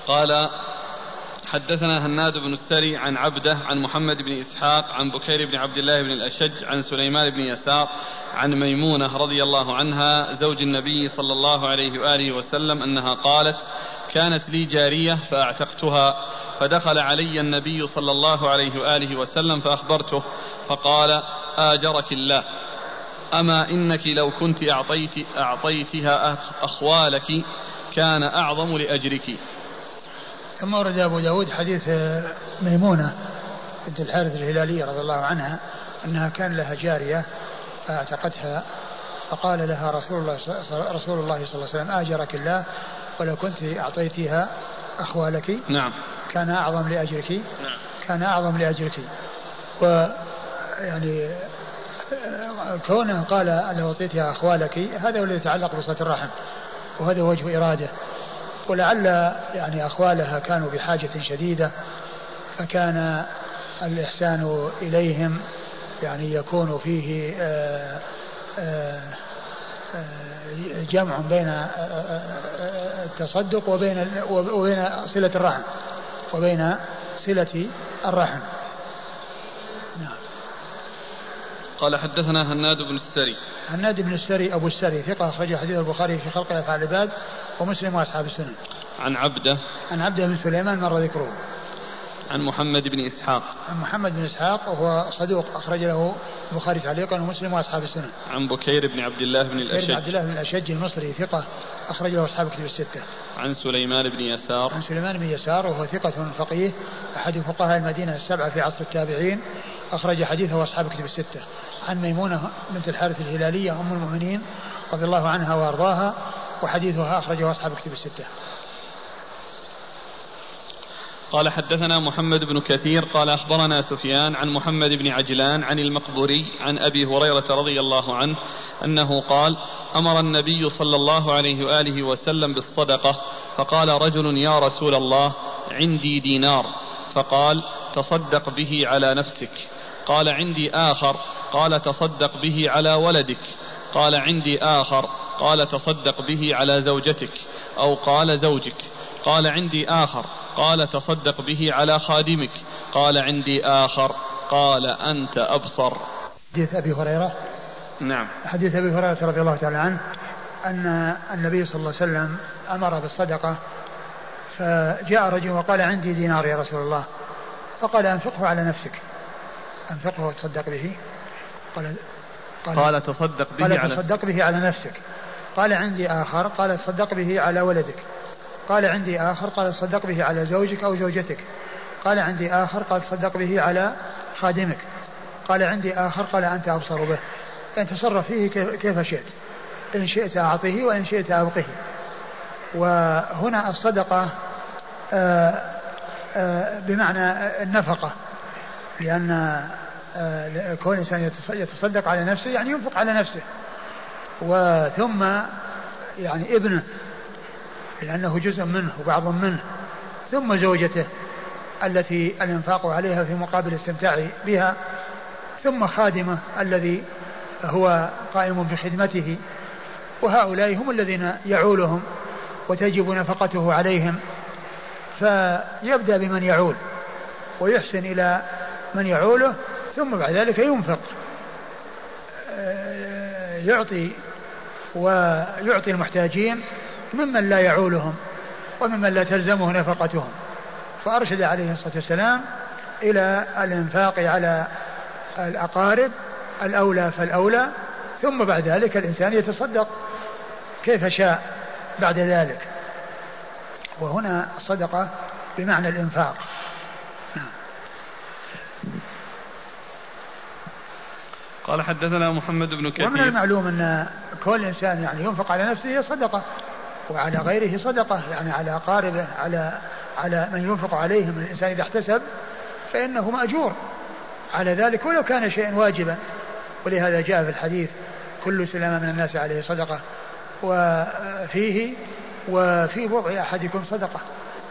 قال حدثنا هناد بن السري عن عبده عن محمد بن إسحاق عن بكير بن عبد الله بن الأشج عن سليمان بن يسار عن ميمونة رضي الله عنها زوج النبي صلى الله عليه وآله وسلم أنها قالت كانت لي جارية فأعتقتها فدخل علي النبي صلى الله عليه وآله وسلم فأخبرته فقال آجرك الله أما إنك لو كنت أعطيت أعطيتها أخوالك كان أعظم لأجرك. ثم ورد أبو داود حديث ميمونة بنت الحارث الهلالية رضي الله عنها أنها كان لها جارية فأعتقتها فقال لها رسول الله رسول الله صلى الله عليه وسلم آجرك الله ولو كنت أعطيتها أخوالك نعم. كان أعظم لأجرك نعم. كان أعظم لأجرك. و يعني كونه قال لو أعطيتها أخوالك هذا هو الذي يتعلق بصلة الرحم وهذا وجه إرادة. ولعل يعني أخوالها كانوا بحاجة شديدة فكان الإحسان إليهم يعني يكون فيه آه، آه، آه، جمع بين التصدق وبين وبين صلة الرحم وبين صلة الرحم نعم قال حدثنا هناد بن السري. هناد بن السري أبو السري ثقة أخرج حديث البخاري في خلق أفعال العباد ومسلم وأصحاب السنن. عن عبده. عن عبده بن سليمان مر ذكره. عن محمد بن إسحاق. عن محمد بن إسحاق وهو صدوق أخرج له البخاري تعليقا ومسلم وأصحاب السنن. عن بكير بن عبد الله بن الأشج بن عبد الله بن الأشج المصري ثقة أخرج له أصحاب كتب الستة. عن سليمان بن يسار. عن سليمان بن يسار وهو ثقة فقيه أحد فقهاء المدينة السبعة في عصر التابعين أخرج حديثه أصحاب كتب الستة. عن ميمونة بنت الحارث الهلالية أم المؤمنين رضي الله عنها وأرضاها وحديثها أخرجه أصحاب كتب الستة. قال حدثنا محمد بن كثير قال أخبرنا سفيان عن محمد بن عجلان عن المقبوري عن أبي هريرة رضي الله عنه أنه قال أمر النبي صلى الله عليه وآله وسلم بالصدقة فقال رجل يا رسول الله عندي دينار. فقال تصدق به على نفسك. قال عندي آخر. قال تصدق به على ولدك. قال عندي آخر. قال تصدق به على زوجتك. أو قال زوجك. قال عندي آخر. قال تصدق به على خادمك. قال عندي آخر. قال أنت أبصر. حديث أبي هريرة. نعم. حديث أبي هريرة رضي الله تعالى عنه أن النبي صلى الله عليه وسلم أمر بالصدقة فجاء رجل وقال عندي دينار يا رسول الله فقال أنفقه على نفسك. أنفقه وتصدق به. قال قال, قال تصدق به قال على تصدق به على نفسك. قال عندي آخر قال تصدق به على ولدك. قال عندي آخر قال تصدق به على زوجك أو زوجتك. قال عندي آخر قال تصدق به على خادمك. قال عندي آخر قال أنت أبصر به. يعني تصرف فيه كيف شئت. إن شئت أعطيه وإن شئت أبقه. وهنا الصدقة آه، آه، بمعنى النفقة. لأن كون الإنسان يتصدق على نفسه يعني ينفق على نفسه. وثم يعني ابنه لأنه جزء منه وبعض منه. ثم زوجته التي الإنفاق عليها في مقابل الاستمتاع بها. ثم خادمه الذي هو قائم بخدمته. وهؤلاء هم الذين يعولهم وتجب نفقته عليهم. فيبدأ بمن يعول ويحسن إلى من يعوله ثم بعد ذلك ينفق. يعطي ويعطي المحتاجين ممن لا يعولهم وممن لا تلزمه نفقتهم. فأرشد عليه الصلاة والسلام إلى الإنفاق على الأقارب الأولى فالأولى ثم بعد ذلك الإنسان يتصدق كيف شاء بعد ذلك. وهنا الصدقة بمعنى الإنفاق. قال حدثنا محمد بن كثير. ومن المعلوم أن كل إنسان يعني ينفق على نفسه صدقة وعلى غيره صدقة يعني على أقاربه على على من ينفق عليهم الإنسان إذا احتسب فإنه مأجور. على ذلك ولو كان شيئا واجبا. ولهذا جاء في الحديث كل سلامة من الناس عليه صدقة. وفيه وفي وضع أحدكم صدقة.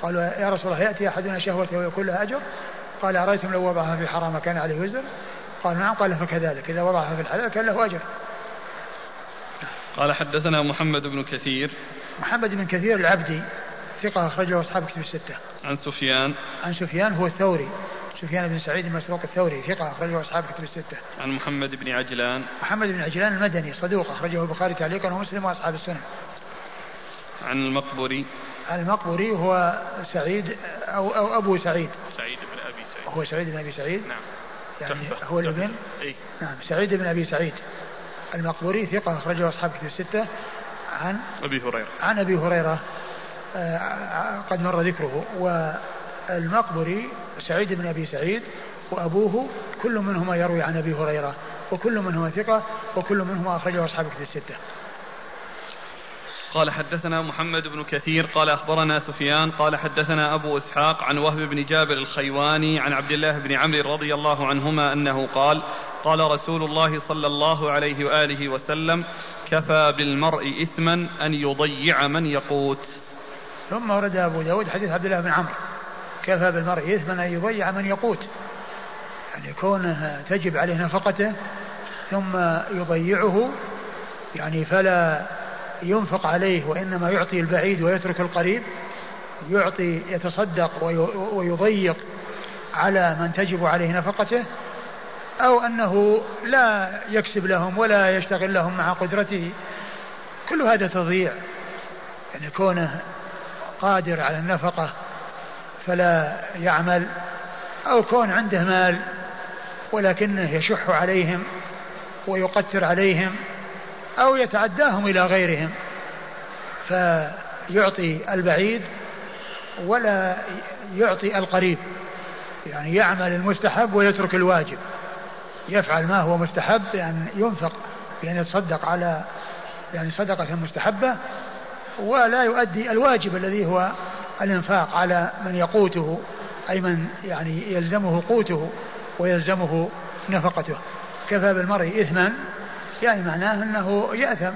قالوا يا رسول الله يأتي أحدنا شهوته ويكون لها أجر؟ قال أرأيتم لو وضعها في حرام كان عليه وزر؟ قال نعم قال فكذلك إذا وضعها في الحلال كان له أجر. قال حدثنا محمد بن كثير. محمد بن كثير العبدي ثقة أخرجه أصحاب كتب الستة. عن سفيان. عن سفيان هو الثوري سفيان بن سعيد المسروق الثوري ثقة أخرجه أصحاب كتب الستة. عن محمد بن عجلان. محمد بن عجلان المدني صدوق أخرجه البخاري تعليقا ومسلم وأصحاب السنة. عن المقبري عن المقبري هو سعيد أو, أو أبو سعيد. سعيد بن أبي سعيد. هو سعيد بن أبي سعيد. نعم. يعني هو الابن؟ إيه؟ نعم سعيد بن أبي سعيد المقبوري ثقة أخرجه أصحاب كتب الستة عن أبي هريرة. عن أبي هريرة آه، قد مر ذكره. والمقبري سعيد بن أبي سعيد وأبوه كل منهما يروي عن أبي هريرة وكل منهما ثقة وكل منهما أخرجه أصحاب كتب الستة. قال حدثنا محمد بن كثير قال أخبرنا سفيان قال حدثنا أبو إسحاق عن وهب بن جابر الخيواني عن عبد الله بن عمرو رضي الله عنهما أنه قال قال رسول الله صلى الله عليه وآله وسلم كفى بالمرء إثما أن يضيع من يقوت. ثم ورد أبو داود حديث عبد الله بن عمرو كفى بالمرء إثما أن يضيع من يقوت. يعني كونه تجب عليه نفقته ثم يضيعه يعني فلا ينفق عليه وإنما يعطي البعيد ويترك القريب يعطي يتصدق ويضيق على من تجب عليه نفقته أو أنه لا يكسب لهم ولا يشتغل لهم مع قدرته. كل هذا تضييع. يعني كونه قادر على النفقة فلا يعمل أو كون عنده مال ولكنه يشح عليهم ويقتر عليهم أو يتعداهم إلى غيرهم فيعطي البعيد ولا يعطي القريب. يعني يعمل المستحب ويترك الواجب. يفعل ما هو مستحب يعني ينفق يعني يتصدق على يعني صدقة مستحبة ولا يؤدي الواجب الذي هو الإنفاق على من يقوته أي من يعني يلزمه قوته ويلزمه نفقته. كفى بالمرء إثما يعني معناه أنه يأثم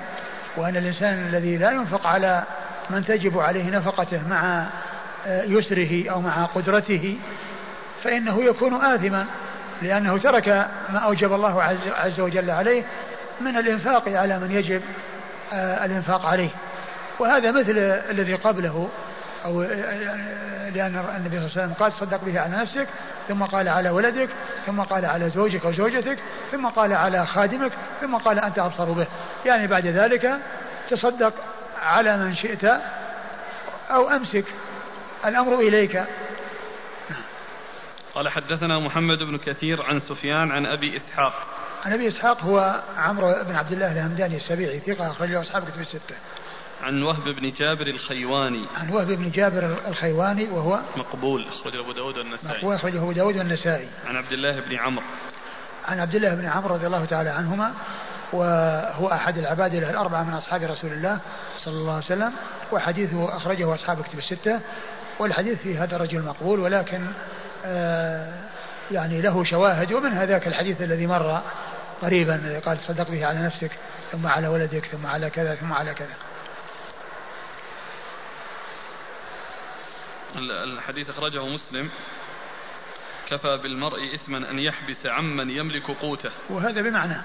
وأن الإنسان الذي لا ينفق على من تجب عليه نفقته مع آه، يسره أو مع قدرته فإنه يكون آثما لأنه ترك ما أوجب الله عز وجل عليه من الإنفاق على من يجب آه، الإنفاق عليه. وهذا مثل الذي قبله أو لأن النبي صلى الله عليه وسلم قال تصدق به على نفسك ثم قال على ولدك ثم قال على زوجك أو زوجتك ثم قال على خادمك ثم قال أنت أبصر به. يعني بعد ذلك تصدق على من شئت أو أمسك الأمر إليك. قال حدثنا محمد بن كثير عن سفيان عن أبي إسحاق. عن أبي إسحاق هو عمرو بن عبد الله الهمداني السبيعي ثقة أخرجه أصحاب كتب الستة. عن وهب بن جابر الخيواني. عن وهب بن جابر الخيواني وهو مقبول أخرجه أبو داود والنسائي. مقبول أخرجه أبو داود والنسائي. عن عبد الله بن عمرو. عن عبد الله بن عمرو رضي الله تعالى عنهما وهو أحد العباد الأربعة من أصحاب رسول الله صلى الله عليه وسلم وحديثه أخرجه أصحاب كتب الستة والحديث في هذا الرجل مقبول ولكن آه يعني له شواهد ومن هذاك الحديث الذي مر قريبا قال صدق به على نفسك ثم على ولدك ثم على كذا ثم على كذا. الحديث أخرجه مسلم. كفى بالمرء إثما أن يحبس عمن يملك قوته. وهذا بمعنى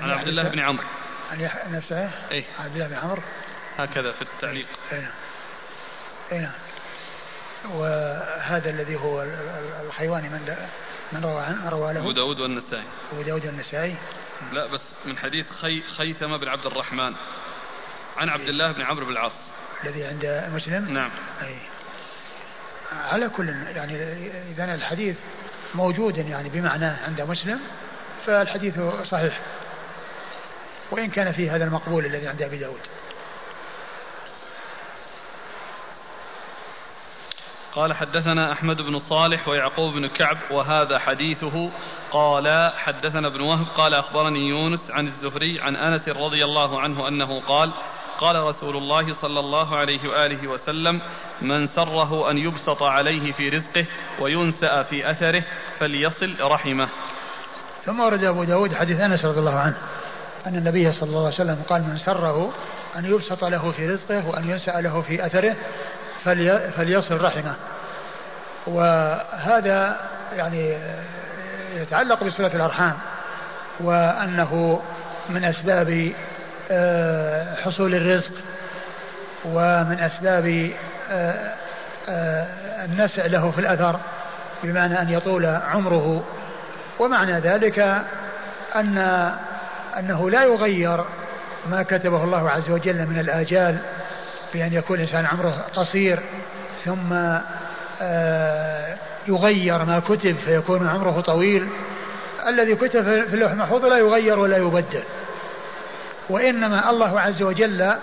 عن عبد الله بن عمرو. عن نفسه إيه؟ عن عبد الله بن عمرو. هكذا في التعليق. اي نعم. اي نعم. وهذا الذي هو الحيواني من من روى عنه روى له. أبو داود والنسائي. أبو داود والنسائي. لا بس من حديث خي خيثمة بن عبد الرحمن. عن عبد الله بن عمرو بن العاص الذي عند مسلم؟ نعم. أي على كل يعني إذا الحديث موجود يعني بمعناه عند مسلم فالحديث صحيح. وإن كان فيه هذا المقبول الذي عند أبي داود. قال حدثنا أحمد بن صالح ويعقوب بن كعب وهذا حديثه. قال حدثنا ابن وهب قال أخبرني يونس عن الزهري عن أنس رضي الله عنه أنه قال قال رسول الله صلى الله عليه وآله وسلم من سره أن يبسط عليه في رزقه وينسأ في أثره فليصل رحمه. ثم ورد أبو داود حديث أنس رضي الله عنه أن النبي صلى الله عليه وسلم قال من سره أن يبسط له في رزقه وأن ينسأ له في فلي فليصل رحمه. وهذا يعني يتعلق بصلة الأرحام وأنه من أسباب آه، حصول الرزق ومن أسباب آه، آه، النسع له في الأثر بمعنى أن يطول عمره. ومعنى ذلك أن أنه لا يغير ما كتبه الله عز وجل من الآجال بأن يكون الإنسان عمره قصير ثم يغير ما كتب فيكون عمره طويل. الذي كتب في اللوح المحفوظ لا يغير ولا يبدل. وإنما الله عز وجل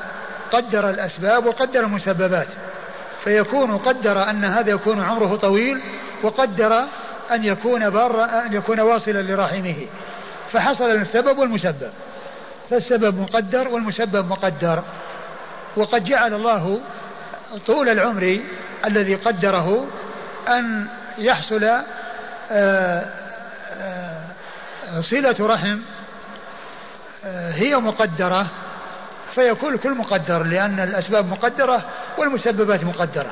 قدر الأسباب وقدر المسببات. فيكون قدر أن هذا يكون عمره طويل وقدر أن يكون بار أن يكون واصلا لرحمه فحصل السبب والمسبب. فالسبب مقدر والمسبب مقدر. وقد جعل الله طول العمر الذي قدره أن يحصل آه، آه، صلة رحم هي مقدرة فيكون الكل مقدر لأن الأسباب مقدرة والمسببات مقدرة.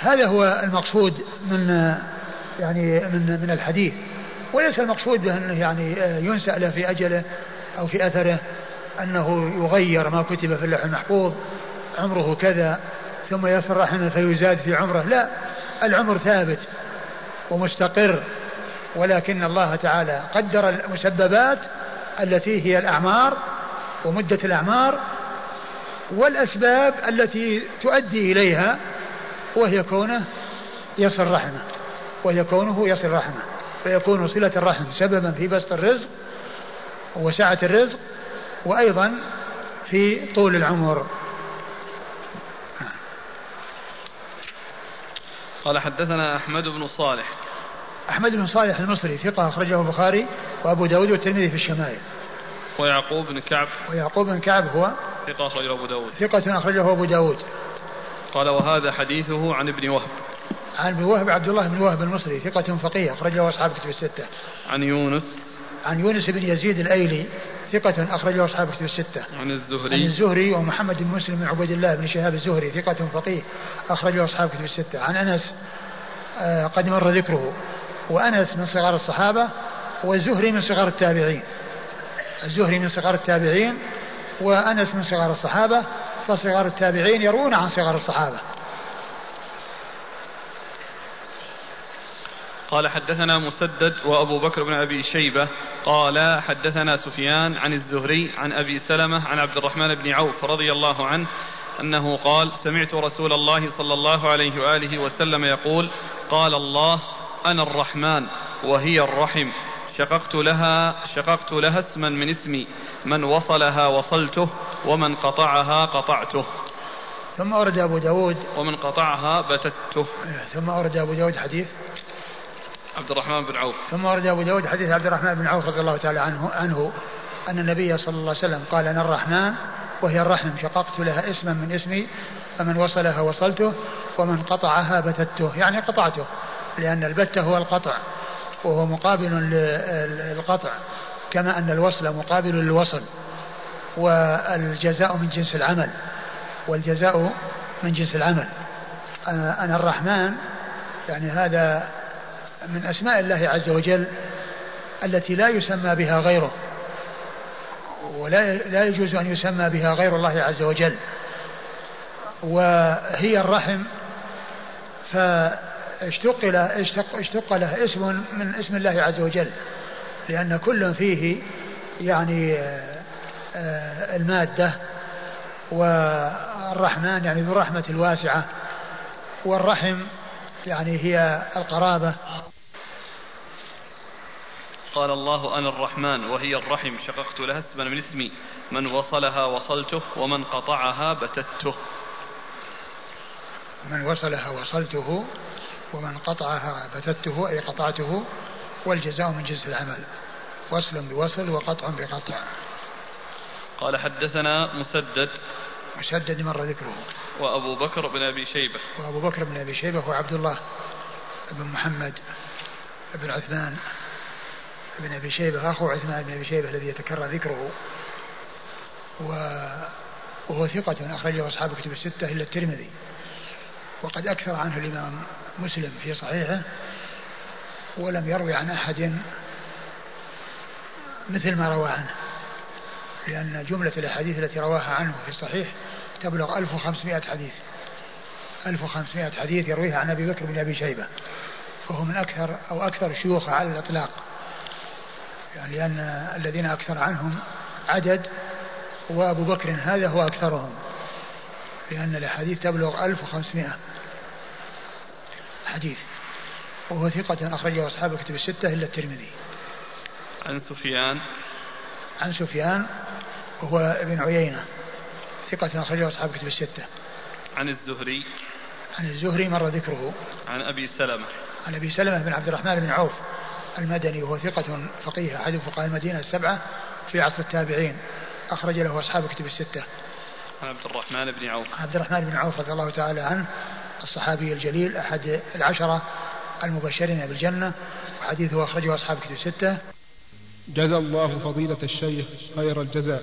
هذا هو المقصود من يعني من من الحديث. وليس المقصود بأنه يعني ينسأ له في أجله أو في أثره أنه يغير ما كتب في اللوح المحفوظ عمره كذا ثم يصل رحمه فيزاد في عمره. لا العمر ثابت ومستقر ولكن الله تعالى قدر المسببات التي هي الأعمار ومدة الأعمار والأسباب التي تؤدي إليها وهي كونه يصل رحمه وهي كونه يصل رحمه فيكون صلة الرحم سببا في بسط الرزق وسعة الرزق وأيضا في طول العمر. قال حدثنا أحمد بن صالح. أحمد بن صالح المصري ثقة أخرجه البخاري وأبو داود والترمذي في الشمائل. ويعقوب بن كعب. ويعقوب بن كعب هو ثقة أخرجه أبو داود. ثقة أخرجه أبو داود. قال وهذا حديثه عن ابن وهب. عن ابن وهب عبد الله بن وهب المصري ثقة فقيه أخرجه أصحاب كتب الستة. عن يونس. عن يونس بن يزيد الأيلي ثقة أخرجه أصحاب كتب الستة. عن الزهري. عن الزهري ومحمد بن مسلم بن عبيد الله بن شهاب الزهري ثقة فقيه أخرجه أصحاب كتب الستة. عن أنس آه، قد مر ذكره. وأنس من صغار الصحابة والزهري من صغار التابعين. الزهري من صغار التابعين وأنس من صغار الصحابة فصغار التابعين يروون عن صغار الصحابة. قال حدثنا مسدد وأبو بكر بن أبي شيبة قال حدثنا سفيان عن الزهري عن أبي سلمة عن عبد الرحمن بن عوف رضي الله عنه أنه قال سمعت رسول الله صلى الله عليه وآله وسلم يقول قال الله أنا الرحمن وهي الرحم. شققت لها شققت لها اسما من اسمي. من وصلها وصلته ومن قطعها قطعته. ثم أورد أبو داود. ومن قطعها بتته. ثم أورد أبو داود حديث. عبد الرحمن بن عوف. ثم ورد أبو داود حديث عبد الرحمن بن عوف رضي الله تعالى عنه, عنه أن النبي صلى الله عليه وسلم قال أنا الرحمن وهي الرحم. شققت لها اسما من اسمي فمن وصلها وصلته ومن قطعها بتته. يعني قطعته. لأن البتة هو القطع وهو مقابل للقطع كما أن الوصل مقابل للوصل والجزاء من جنس العمل والجزاء من جنس العمل. أنا الرحمن يعني هذا من أسماء الله عز وجل التي لا يسمى بها غيره ولا لا يجوز أن يسمى بها غير الله عز وجل وهي الرحم له اشتق له اسم من اسم الله عز وجل لأن كل فيه يعني آه، المادة والرحمن يعني ذو الرحمة الواسعة والرحم يعني هي القرابة. قال الله أنا الرحمن وهي الرحم شققت لها اسما من اسمي من وصلها وصلته ومن قطعها بتته. من وصلها وصلته ومن قطعها بتته أي قطعته والجزاء من جنس العمل. وصل بوصل وقطع بقطع. قال حدثنا مسدد مسدد مر ذكره. وأبو بكر بن أبي شيبة. وأبو بكر بن أبي شيبة هو عبد الله بن محمد بن عثمان بن أبي شيبة أخو عثمان بن أبي شيبة الذي يتكرر ذكره. وهو ثقة أخرجه أصحاب كتب الستة إلا الترمذي. وقد أكثر عنه الإمام مسلم في صحيحه ولم يروي عن أحد مثل ما روى عنه لأن جملة الأحاديث التي رواها عنه في الصحيح تبلغ 1500 حديث. 1500 حديث يرويها عن أبي بكر بن أبي شيبة فهو من أكثر أو أكثر شيوخ على الإطلاق. يعني لأن الذين أكثر عنهم عدد وأبو بكر هذا هو أكثرهم لأن الأحاديث تبلغ 1500 حديث. وهو ثقة أخرجه أصحاب الكتب الستة إلا الترمذي. عن سفيان. عن سفيان وهو ابن عيينة. ثقة أخرجه أصحاب الكتب الستة. عن الزهري. عن الزهري مر ذكره. عن أبي سلمة. عن أبي سلمة بن عبد الرحمن بن عوف المدني وهو ثقة فقيه أحد فقهاء المدينة السبعة في عصر التابعين. أخرج له أصحاب كتب الستة. عن عبد الرحمن بن عوف. عبد الرحمن بن عوف رضي الله تعالى عنه الصحابي الجليل أحد العشرة المبشرين بالجنة وحديثه أخرجه أصحاب كتب الستة. جزى الله فضيلة الشيخ خير الجزاء.